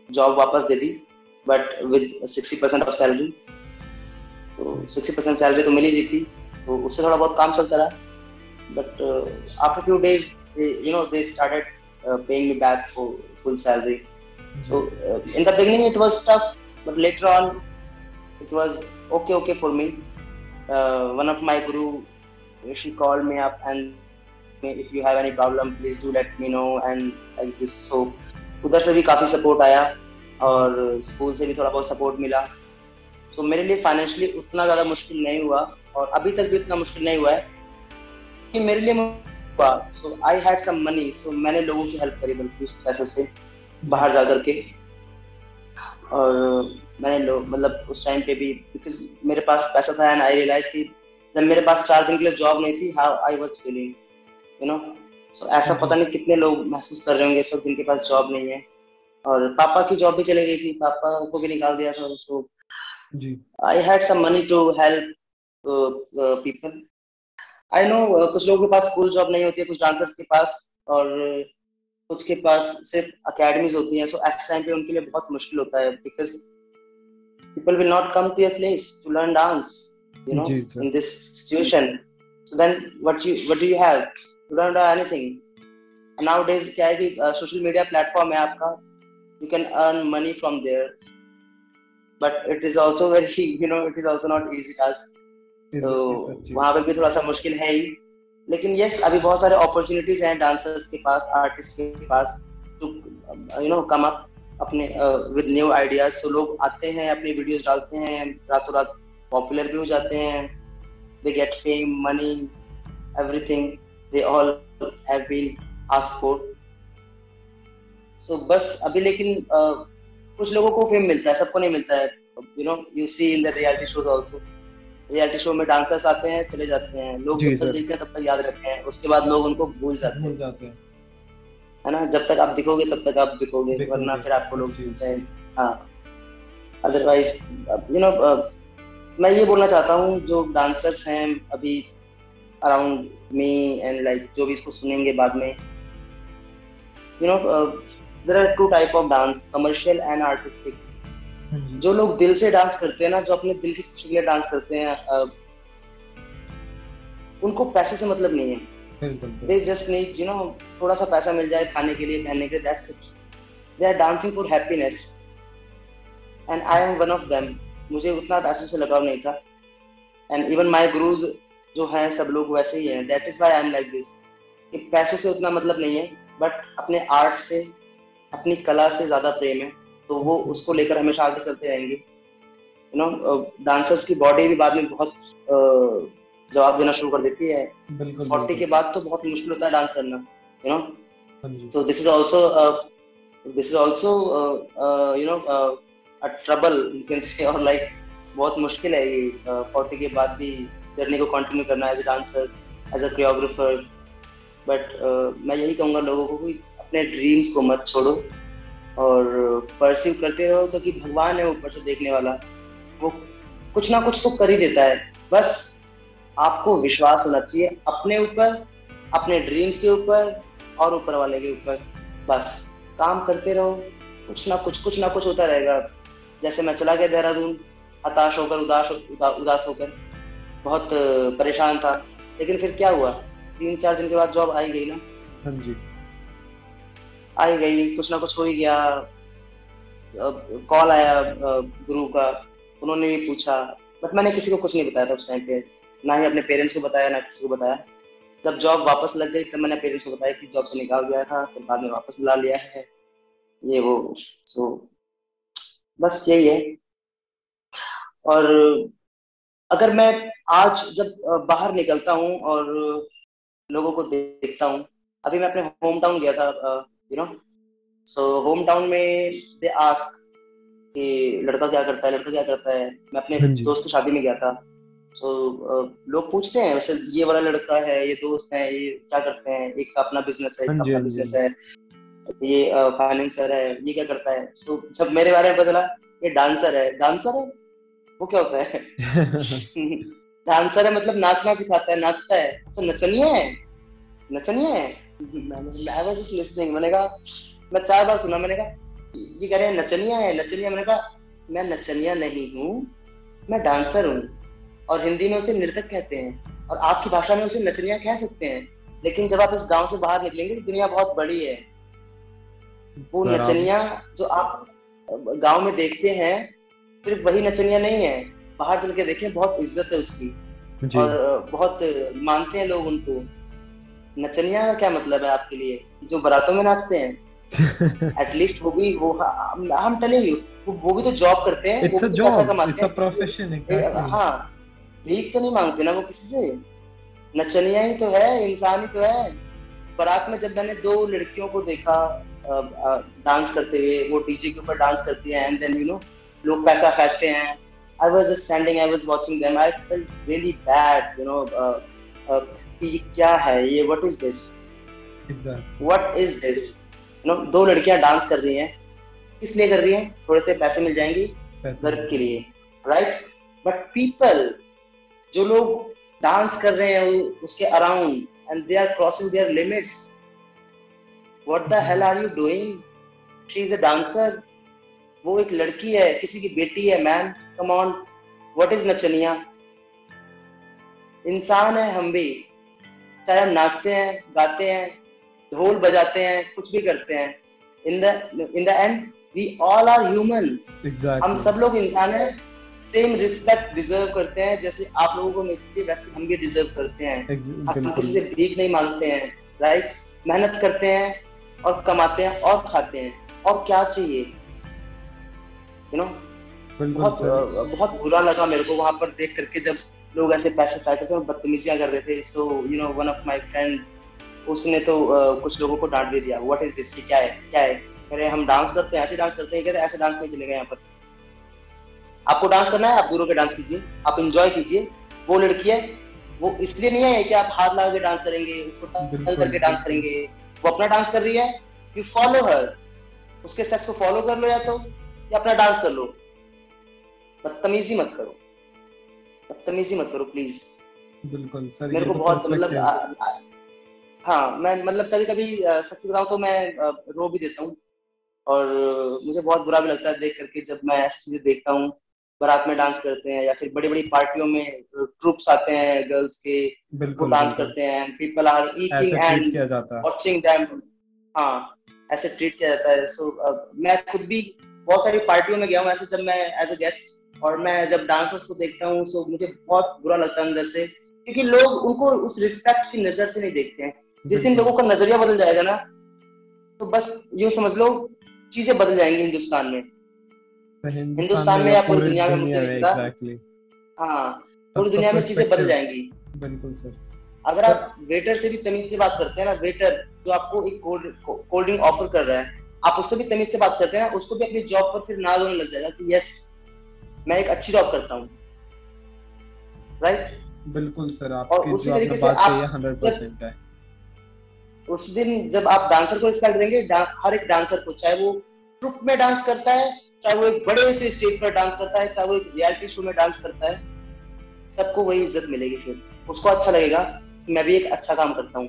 जॉब वापस दे दी but with sixty percent of salary तो सिक्सटी परसेंट सैलरी तो मिल ही रही थी। तो उससे थोड़ा बहुत काम चलता रहा। But after few days you know they started paying me back for full salary So uh, in the beginning it was tough, but later on it was okay, okay for me. Uh, one of my guru, she called me up and if you have any problem, please do let me know and like this. So उधर से भी काफ़ी support आया और school से भी थोड़ा बहुत सपोर्ट मिला सो so, मेरे लिए फाइनेंशियली उतना ज़्यादा मुश्किल नहीं हुआ और अभी तक भी उतना मुश्किल नहीं हुआ है कि मेरे लिए हुआ सो I had some money so मैंने लोगों की हेल्प करी बल्कि उस पैसे से बाहर जा करके। और मैंने लोग मतलब उस टाइम पे भी बिकॉज़ मेरे पास पैसा था एंड आई रियलाइज़ कि जब मेरे पास चार दिन के लिए जॉब नहीं थी how I was feeling you know so ऐसा पता नहीं कितने लोग महसूस कर रहे होंगे इस वक्त जिनके पास जॉब नहीं है। और पापा की जॉब भी चली गई थी पापा को भी निकाल दिया था so I had some money to help people I know कुछ लोगों के पास स्कूल जॉब नहीं होती है कुछ डांसर्स के पास और उसके पास सिर्फ़ अकेडमीज होती हैं सो एस टाइम पे उनके लिए बहुत मुश्किल होता है because people will not come to place to learn dance you know in this situation so then what you what do you have to learn anything nowadays क्या है कि सोशल मीडिया प्लेटफॉर्म है आपका you can earn money from there but it is also very you know it is also not easy task तो वहाँ पर भी थोड़ा सा मुश्किल है ही। लेकिन यस अभी बहुत सारे अपॉर्चुनिटीज़ हैं डांसर्स के पास आर्टिस्ट के पास to you know come up अपने विद न्यू आइडियाज़ सो लोग आते हैं अपनी वीडियोस डालते हैं रातों रात पॉपुलर भी हो जाते हैं. They get fame money everything they all have been asked for so बस अभी लेकिन uh, कुछ लोगों को फेम मिलता है सबको नहीं मिलता है. You know you see in the reality shows also reality show में डांसर्स आते हैं चले जाते हैं। लोग जब तक देखते हैं तब तक याद रखते हैं। उसके बाद लोग उनको भूल जाते हैं। जाते हैं। है ना? जब तक आप दिखोगे तब तक आप बिकोगे वरना फिर आपको लोग भूल जाएँगे हाँ। अदरवाइज़ यू नो मैं ये बोलना चाहता हूँ जो डांसर्स हैं अभी अराउंड मी एंड लाइक जो भी इसको सुनेंगे बाद में you know there are two type of dance commercial and artistic जो। लोग दिल से डांस करते हैं ना जो अपने दिल की खुशी के लिए डांस करते हैं उनको पैसे से मतलब नहीं है। They just need you know थोड़ा सा पैसा मिल जाए खाने के लिए पहनने के लिए that's it they are dancing for happiness and I am one of them मुझे उतना पैसों से लगाव नहीं था। एंड इवन माई गुरुज जो है सब लोग वैसे ही हैं। That is why I am like this कि पैसों से उतना मतलब नहीं है बट अपने आर्ट से अपनी कला से ज़्यादा प्रेम है। तो वो उसको लेकर हमेशा आगे चलते रहेंगे। यू नो डांसर्स की बॉडी भी बाद में बहुत uh, जवाब देना शुरू कर देती है। फोर्टी के बाद तो बहुत मुश्किल होता है डांस करना you know so this is also this is also you know trouble you can say और लाइक बहुत मुश्किल है ये फोर्टी uh, के बाद भी जर्नी को कंटिन्यू करना as a dancer as a choreographer but मैं यही कहूँगा लोगों को कि अपने ड्रीम्स को मत छोड़ो। और परस्यू करते रहो क्योंकि तो भगवान है ऊपर से देखने वाला। वो कुछ ना कुछ तो कर ही देता है। बस आपको विश्वास होना चाहिए अपने ऊपर अपने ड्रीम्स के ऊपर और ऊपर वाले के ऊपर। बस काम करते रहो। कुछ ना कुछ कुछ ना कुछ होता रहेगा। जैसे मैं चला गया देहरादून हताश होकर उदास उदा, उदास होकर। बहुत परेशान था। लेकिन फिर क्या हुआ? तीन चार दिन के बाद जॉब आई गई ना। हाँ जी। आई गई, कुछ ना कुछ हो ही गया। कॉल आया गुरु का। उन्होंने भी पूछा। बट मैंने किसी को कुछ नहीं बताया था उस टाइम पे। ना ही अपने पेरेंट्स को बताया, ना किसी को बताया। जब जॉब वापस लग गई, तब मैंने पेरेंट्स को बताया कि जॉब से निकाल दिया था, फिर बाद में वापस बुला लिया है। ये वो सो बस यही है। और अगर मैं आज जब बाहर निकलता हूँ और लोगों को देखता हूँ, अभी मैं अपने होम टाउन गया था you know so home town में दे आस्क कि लड़का क्या करता है लड़का क्या करता है? मैं अपने हाँ दोस्त की शादी में गया था। सो so, लोग पूछते हैं वैसे ये वाला लड़का है ये दोस्त है ये क्या करते हैं? एक का अपना बिज़नेस है एक हाँ का अपना बिज़नेस हाँ है। ये फाइनेंसर है ये क्या करता है? तो जब मेरे बारे में बदला ये डांसर है। डांसर है? वो क्या होता है? डांसर है मतलब नाचना सिखाता है नाचता है। तो नचनिया है? नचनिया है? वाज जस्ट लिसनिंग मैंने कहा मैं चार बार सुना मैंने कहा ये कह रहे हैं नचनिया है नचनिया। मैंने कहा मैं नचनिया नहीं हूँ मैं डांसर हूँ और हिंदी में उसे नृतक कहते हैं और आपकी भाषा में उसे नचनिया कह सकते हैं। लेकिन जब आप इस गाँव से बाहर निकलेंगे तो दुनिया बहुत बड़ी है। वो नचनिया जो आप गाँव में देखते हैं सिर्फ़ वही नचनिया नहीं है। बाहर चल के देखें बहुत इज़्ज़त है उसकी और बहुत मानते हैं लोग उनको। नचनिया का क्या मतलब है आपके लिए? जो बरातों में नाचते हैं। एटलीस्ट वो भी वो हम टेलिंग यू वो वो भी तो जॉब करते हैं it's a job it's a profession exactly हाँ। भीख तो नहीं मांगते ना वो किसी से। नचनिया ही तो है इंसान ही तो है। बारात में जब मैंने दो लड़कियों को देखा डांस करते हुए वो डीजे के ऊपर डांस करती हैं एंड देन यू नो लोग पैसा फेंकते हैं। I was just standing, I was watching them. I felt really bad, you know. ये क्या है ये this? Exactly. What is this? You know, दो लड़कियाँ डांस कर रही हैं। किस लिए कर रही हैं? थोड़े से पैसे मिल जाएँगे घर के लिए राइट बट पीपल जो लोग डांस कर रहे हैं उसके around and they are crossing their limits what the hell are you doing she is a dancer वो एक लड़की है किसी की बेटी है man come on what is नचनिया? इंसान है हम भी। चाहे हम नाचते हैं गाते हैं ढोल बजाते हैं कुछ भी करते हैं। In the in the end we all are human हम सब लोग इंसान हैं। सेम रिस्पेक्ट डिजर्व करते हैं जैसे आप लोगों को मिलती है वैसे हम भी डिजर्व करते हैं। हम किसी से भीख नहीं मांगते हैं राइट मेहनत करते हैं और कमाते हैं और खाते हैं। और क्या चाहिए? यू नो बहुत बहुत बुरा लगा मेरे को वहाँ पर देख करके जब लोग ऐसे पैसे फेंक थे और बदतमीजियाँ कर रहे थे। So you know one of my friend उसने तो uh, कुछ लोगों को डांट भी दिया। व्हाट इज़ दिस क्या है? क्या है? अरे हम डांस करते हैं ऐसे डांस करते हैं। कहते ऐसे डांस नहीं चलेगा यहाँ पर। आपको डांस करना है? आप दूर होकर डांस कीजिए। आप इंजॉय कीजिए। वो लड़की है वो इसलिए नहीं है कि आप हाथ लगा के डांस करेंगे उसको करके डांस करेंगे। वो अपना डांस कर रही है। यू फॉलो हर उसके सेक्स को फॉलो कर लो या तो या अपना डांस कर लो। बदतमीजी मत करो। बदतमीजी मत करो प्लीज़ बिल्कुल सर मेरे को तो बहुत मतलब हाँ। मैं मतलब कभी कभी सच बताऊँ तो मैं रो भी देता हूँ। और मुझे बहुत बुरा भी लगता है देख करके जब मैं ऐसी चीज़ें देखता हूँ। बारात में डांस करते हैं या फिर बड़ी बड़ी पार्टियों में ट्रूप्स आते हैं गर्ल्स के वो डांस करते हैं people are eating and watching them हाँ। ऐसे ट्रीट किया जाता है। सो so, uh, मैं खुद भी बहुत सारी पार्टियों में गया हूँ। ऐसे जब मैं एज अ गेस्ट और मैं जब डांसर्स को देखता हूँ सो मुझे बहुत बुरा लगता है अंदर से क्योंकि लोग उनको उस रिस्पेक्ट की नज़र से नहीं देखते हैं। जिस दिन लोगों का नज़रिया बदल जाएगा ना तो बस यूँ समझ लो चीज़ें बदल जाएँगी हिंदुस्तान में। तो हिंदुस्तान में या पूरी दुनिया में मुझे लगता हाँ पूरी दुनिया में चीज़ें बदल जाएँगी। बिल्कुल सर। अगर आप वेटर से भी तमीज से बात करते हैं ना वेटर जो आपको एक कोल्ड ड्रिंक ऑफ़र कर रहा है आप उससे भी तमीज से बात करते हैं ना उसको भी अपनी जॉब पर फिर नाज होने लग जाएगा कि यस मैं एक अच्छी जॉब करता हूँ। राइट बिल्कुल सर आपकी और उसी तरीके से आप 100% उस दिन जब आप डांसर को रिस्पेक्ट देंगे हर एक डांसर को चाहे वो ट्रुप में डांस करता है चाहे वो एक बड़े से स्टेज पर डांस करता है चाहे वो एक रियलिटी शो में डांस करता है सबको वही इज़्ज़त मिलेगी फिर। उसको अच्छा लगेगा मैं भी एक अच्छा काम करता हूँ।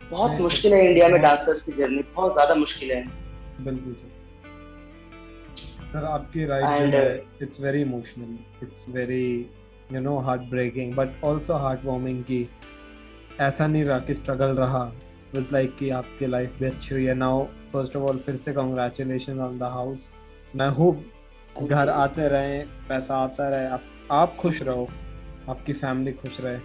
बहुत मुश्किल है इंडिया में डांसर्स की जर्नी बहुत ज़्यादा मुश्किल है। बिल्कुल सर। सर आपकी राइट जो है it's very emotional it's very you know heartbreaking but also heartwarming की ऐसा नहीं रहा कि स्ट्रगल रहा. वाज लाइक कि आपकी लाइफ भी अच्छी हुई है. नाउ फ़र्स्ट ऑफ़ ऑल फिर से कांग्रेचुलेशन ऑन द हाउस मैं होप घर आते रहे पैसा आता रहे. आप आप खुश रहो. आपकी फैमिली खुश रहे.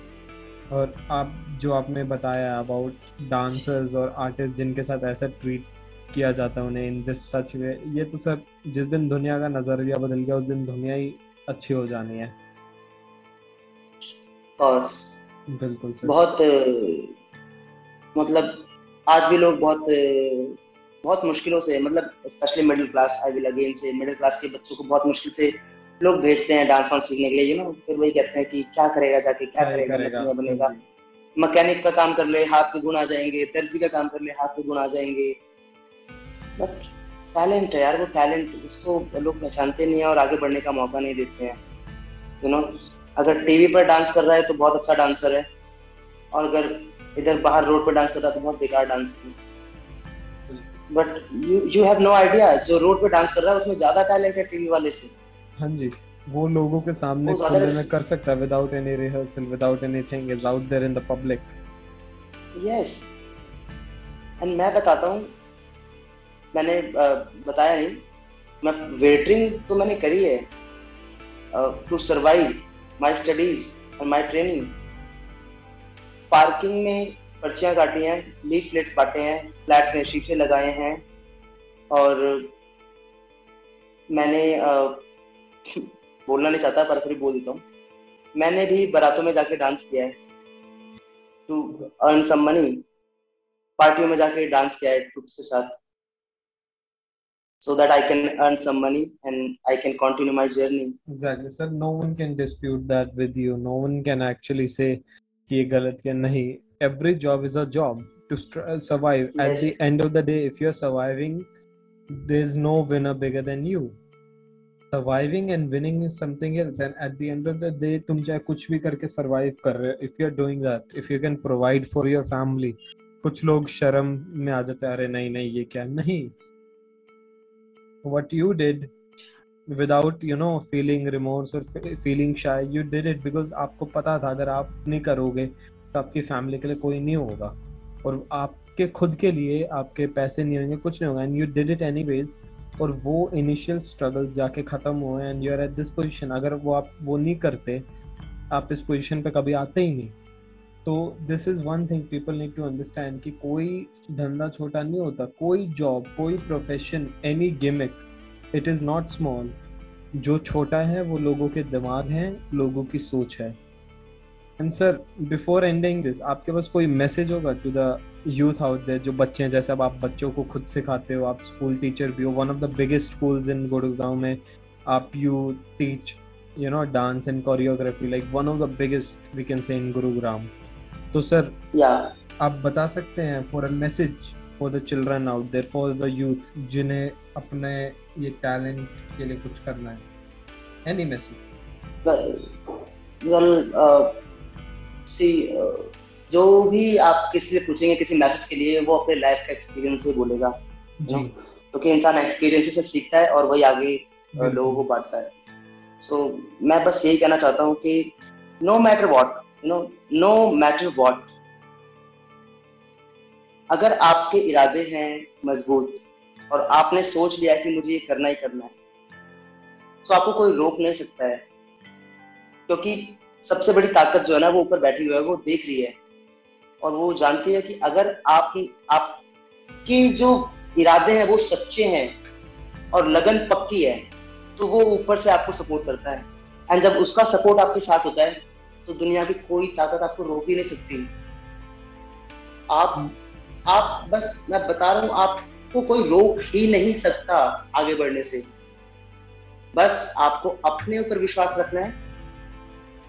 और आप जो आपने बताया अबाउट डांसर्स और आर्टिस्ट जिनके साथ ऐसा ट्रीट किया जाता है उन्हें इन दिस सच वे ये तो सर जिस दिन दुनिया का नज़रिया बदल गया उस दिन दुनिया ही अच्छी हो जानी है। बिल्कुल सर। बहुत मतलब आज भी लोग बहुत बहुत मुश्किलों से मतलब specially middle class I will again say middle class के बच्चों को बहुत मुश्किल से लोग भेजते हैं डांस वांस सीखने के लिए यू नो फिर वही कहते हैं कि क्या करेगा जाके क्या करेगा, करेगा। बनेगा। मैकेनिक का काम कर ले हाथ के गुण आ जाएँगे दर्जी का काम कर ले हाथ के गुण आ जाएँगे। बट टैलेंट है यार वो टैलेंट उसको लोग पहचानते नहीं है और आगे बढ़ने का मौका नहीं देते हैं। यू नो अगर टीवी पर डांस कर रहा है तो बहुत अच्छा डांसर है। और अगर इधर बाहर रोड पर डांस कर रहा है तो बहुत बेकार डांसर है। But you you have no idea जो रोड पे डांस कर रहा है उसमें ज़्यादा टैलेंट है टीवी वाले से। हाँ जी वो लोगों के सामने खुले में कर सकता है without any rehearsal without anything is out there in the public yes and मैं बताता हूँ मैंने बताया नहीं। मैं वेटरिंग तो मैंने करी है टू सरवाइव माय स्टडीज़ और माय ट्रेनिंग पार्किंग में पर्चियाँ काटी हैं लीफ प्लेट्स बांटे हैं फ्लैट्स में शीशे लगाए हैं और मैंने बोलना नहीं चाहता, पर फिर बोल देता हूँ। मैंने भी बारातों में जाके डांस किया है टू अर्न सम मनी पार्टियों में जाके डांस किया है ट्रुप्स के साथ। So that I can earn some money and I can continue my journey. Exactly, sir. No one can dispute that with you. No one can actually say कि ये गलत या नहीं. Every job is a job to survive. Yes. At the end of the day, if you're surviving, there's no winner bigger than you. Surviving and winning is something else. And at the end of the day, तुम चाहे कुछ भी करके survive कर रहे हो. If you're doing that, if you can provide for your family, कुछ लोग शर्म में आ जाते हैं अरे नहीं नहीं ये क्या नहीं what you did without, you know, feeling remorse or feeling shy, you did it because आपको पता था अगर आप नहीं करोगे तो आपकी फैमिली के लिए कोई नहीं होगा। और आपके खुद के लिए आपके पैसे नहीं होंगे, कुछ नहीं होगा। And you did it anyways और वो इनिशियल स्ट्रगल्स जाके ख़त्म हुए and you are at this position अगर वो आप, वो नहीं करते, आप इस पोजिशन पे कभी आते ही नहीं। तो this is one thing people need to understand कि कोई धंधा छोटा नहीं होता, कोई जॉब कोई profession any gimmick it is not small जो छोटा है, वो लोगों के दिमाग हैं, लोगों की सोच है। And sir before ending this आपके पास कोई मैसेज होगा to the youth out there जो बच्चे हैं, जैसे अब आप बच्चों को खुद सिखाते हो, आप स्कूल टीचर भी हो one of the biggest schools in Gurgaon में आप you teach you know dance and choreography like one of the biggest we can say in gurugram. तो सर या। आप बता सकते हैं for a message for the children out there for the youth जिन्हें अपने ये टैलेंट के लिए कुछ करना है। एनी मैसेज वेल सी जो भी आप किसी से पूछेंगे किसी मैसेज के लिए वो अपने लाइफ का एक्सपीरियंस से बोलेगा जी। क्योंकि इंसान एक्सपीरियंस से सीखता है और वही आगे uh, लोगों को बांटता है। सो so, मैं बस यही कहना चाहता हूँ कि no matter what no no matter what अगर आपके इरादे हैं मज़बूत और आपने सोच लिया कि मुझे ये करना ही करना है तो आपको कोई रोक नहीं सकता है। क्योंकि सबसे बड़ी ताकत जो है ना, वो ऊपर बैठी हुई है, वो देख रही है। और वो जानती है कि अगर आप, आपकी जो इरादे हैं, वो सच्चे हैं और लगन पक्की है तो वो ऊपर से आपको सपोर्ट करता है। एंड जब उसका सपोर्ट आपके साथ होता है तो दुनिया की कोई ताकत आपको रोक ही नहीं सकती। आप आप बस मैं बता रहा हूँ आपको कोई रोक ही नहीं सकता आगे बढ़ने से। बस आपको अपने ऊपर विश्वास रखना है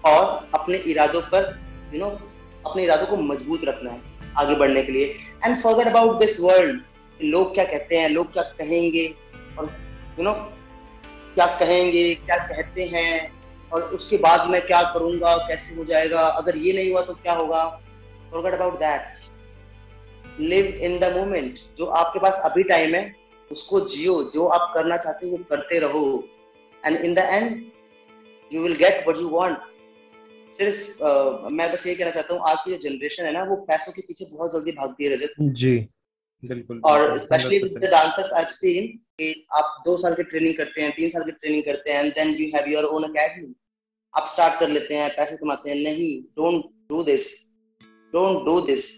और अपने इरादों पर यू नो अपने इरादों को मज़बूत रखना है आगे बढ़ने के लिए। And forget about this world लोग क्या कहते हैं लोग क्या कहेंगे और यू you नो know, क्या कहेंगे क्या कहते हैं। और उसके बाद मैं क्या करूँगा कैसे हो जाएगा अगर ये नहीं हुआ तो क्या होगा? Forget about that live in the moment जो आपके पास अभी टाइम है उसको जियो। जो आप करना चाहते हो वो करते रहो। And in the end you will get what you want सिर्फ़ uh, मैं बस ये कहना चाहता हूँ आज की जो जनरेशन है ना वो पैसों के पीछे बहुत जल्दी भागती है रजत। जी बिल्कुल और specially with the dancers I have seen कि आप दो साल की ट्रेनिंग करते हैं तीन साल की ट्रेनिंग करते हैं and then you have your own academy आप स्टार्ट कर लेते हैं, पैसे कमाते हैं। नहीं don't do this don't do this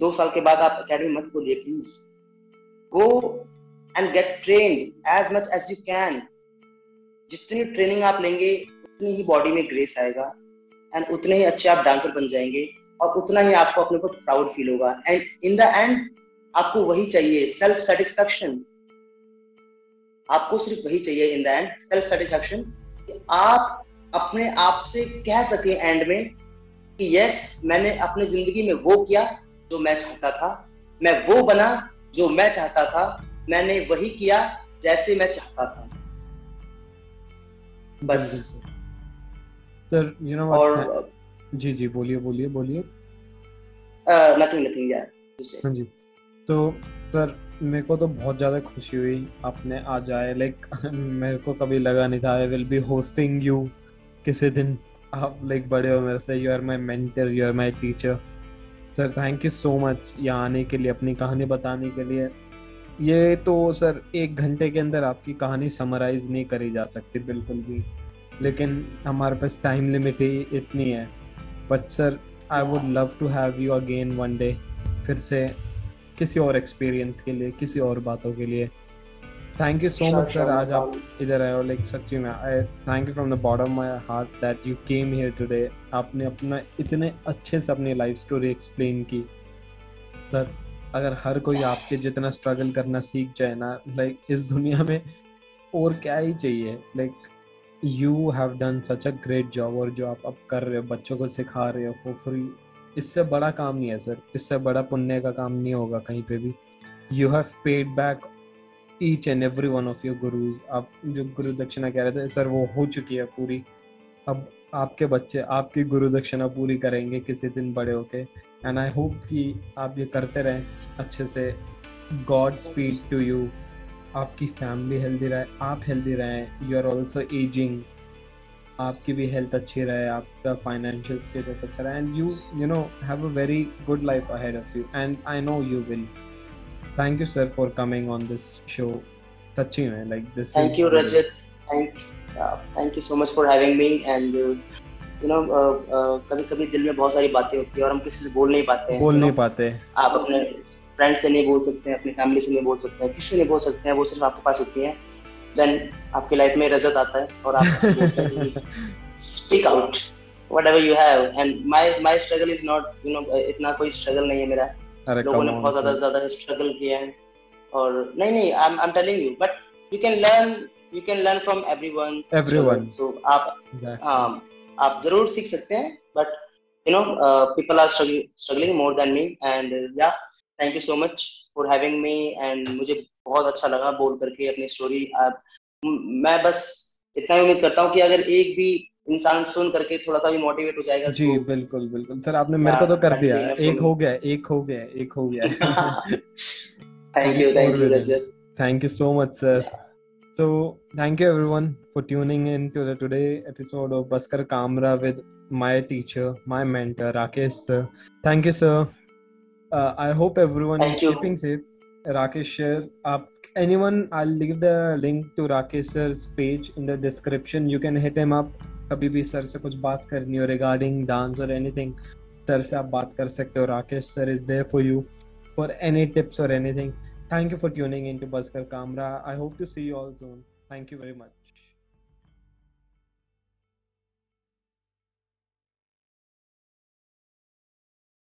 दो साल के बाद आप अकेडमी मत खोलिए please go and get train as much as you can जितनी ट्रेनिंग आप लेंगे, उतनी ही बॉडी में ग्रेस आएगा एंड उतने ही अच्छे आप डांसर बन जाएँगे और उतना ही आपको अपने को प्राउड फील होगा। एंड इन द एंड आपको वही चाहिए सेल्फ सेटिस्फेक्शन आपको सिर्फ़ वही चाहिए in the end self satisfaction आप अपने आप से कह सके एंड में कि यस मैंने अपनी ज़िंदगी में वो किया जो मैं चाहता था। मैं वो बना जो मैं चाहता था। मैंने वही किया जैसे मैं चाहता था। बस। सर यू नो और जी जी बोलिए बोलिए बोलिए। नथिंग नथिंग यार हाँ जी। तो सर मेरे को तो बहुत ज़्यादा खुशी हुई। आपने आ जाए लाइक मेरे को कभी लगा नहीं था I will be hosting you किसी दिन आप लाइक बड़े हो मेरे से you are my mentor you are my teacher sir thank you so much यहाँ आने के लिए, अपनी कहानी बताने के लिए. ये तो सर एक घंटे के अंदर आपकी कहानी समराइज नहीं करी जा सकती बिल्कुल भी. लेकिन हमारे पास टाइम लिमिट ही इतनी है. But sir I would love to have you again one day फिर से किसी और एक्सपीरियंस के लिए, किसी और बातों के लिए. Thank you so much sir आज आप इधर आए हो लाइक सच्ची में। I thank you from the bottom my heart that you came here today आपने अपना इतने अच्छे से अपनी लाइफ स्टोरी एक्सप्लेन की। सर अगर हर कोई आपके जितना स्ट्रगल करना सीख जाए ना लाइक इस दुनिया में और क्या ही चाहिए? Like you have done such a great job और जो आप अब कर रहे हो बच्चों को सिखा रहे हो फॉर फ्री इससे बड़ा काम नहीं है सर इससे बड़ा पुण्य का काम नहीं होगा कहीं पे भी। You have paid back each and every one of your gurus आप जो गुरु दक्षिणा कह रहे थे, सर, वो हो चुकी है पूरी। अब आपके बच्चे, आपकी गुरु दक्षिणा पूरी करेंगे किसी दिन बड़े होके। एंड आई होप कि आप ये करते रहें अच्छे से। गॉड स्पीड टू यू आपकी फैमिली हेल्दी रहे, आप हेल्दी रहें। यू आर ऑल्सो एजिंग आपकी भी हेल्थ अच्छी रहे, आपका फाइनेंशियल स्टेटस अच्छा रहे। And you you know have a very good life ahead of you and I know you will thank you sir for coming on this show. सच्ची में like this thank you Rajat. Thank uh, thank you so much for having me. And uh, you know uh, uh, कभी कभी दिल में बहुत सारी बातें होती है और हम किसी से बोल नहीं पाते हैं बोल नहीं पाते। आप अपने फ्रेंड से नहीं बोल सकते हैं अपनी फैमिली से नहीं बोल सकते हैं किसी से नहीं बोल सकते हैं वो सिर्फ़ आपके पास होती है। देन आपकी लाइफ में रजत आता है और आप speak out whatever you have and my my struggle is not you know इतना कोई स्ट्रगल नहीं है मेरा। लोगों ने बहुत ज़्यादा ज़्यादा स्ट्रगल किया है और नहीं नहीं I am telling you but you can learn you can learn from everyone everyone so आप हाँ आप ज़रूर सीख सकते हैं but you know people are struggling more than me and yeah thank you so much for having me and मुझे बहुत अच्छा लगा बोल करके अपनी स्टोरी मैं बस इतना उम्मीद करता हूँ कि अगर एक भी इंसान सुन करके थोड़ा सा भी मोटिवेट हो जाएगा जी बिल्कुल बिल्कुल। सर आपने मेरे को हाँ, तो कर दिया। एक हो गया एक हो गया एक हो गया। Thank you thank you Rajat thank you so much sir तो thank you everyone for tuning in to the today episode of बस्कर Kamra with my teacher my mentor Rakesh sir thank you sir I hope everyone is keeping safe Rakesh sir आप anyone i'll leave the link to rakesh's page in the description. You can hit him up. कभी भी sir से कुछ बात करनी हो regarding dance और anything sir से आप बात कर सकते हो। Rakesh sir is there for you for any tips और anything thank you for tuning in to बसकर Kamra I hope to see you all soon thank you very much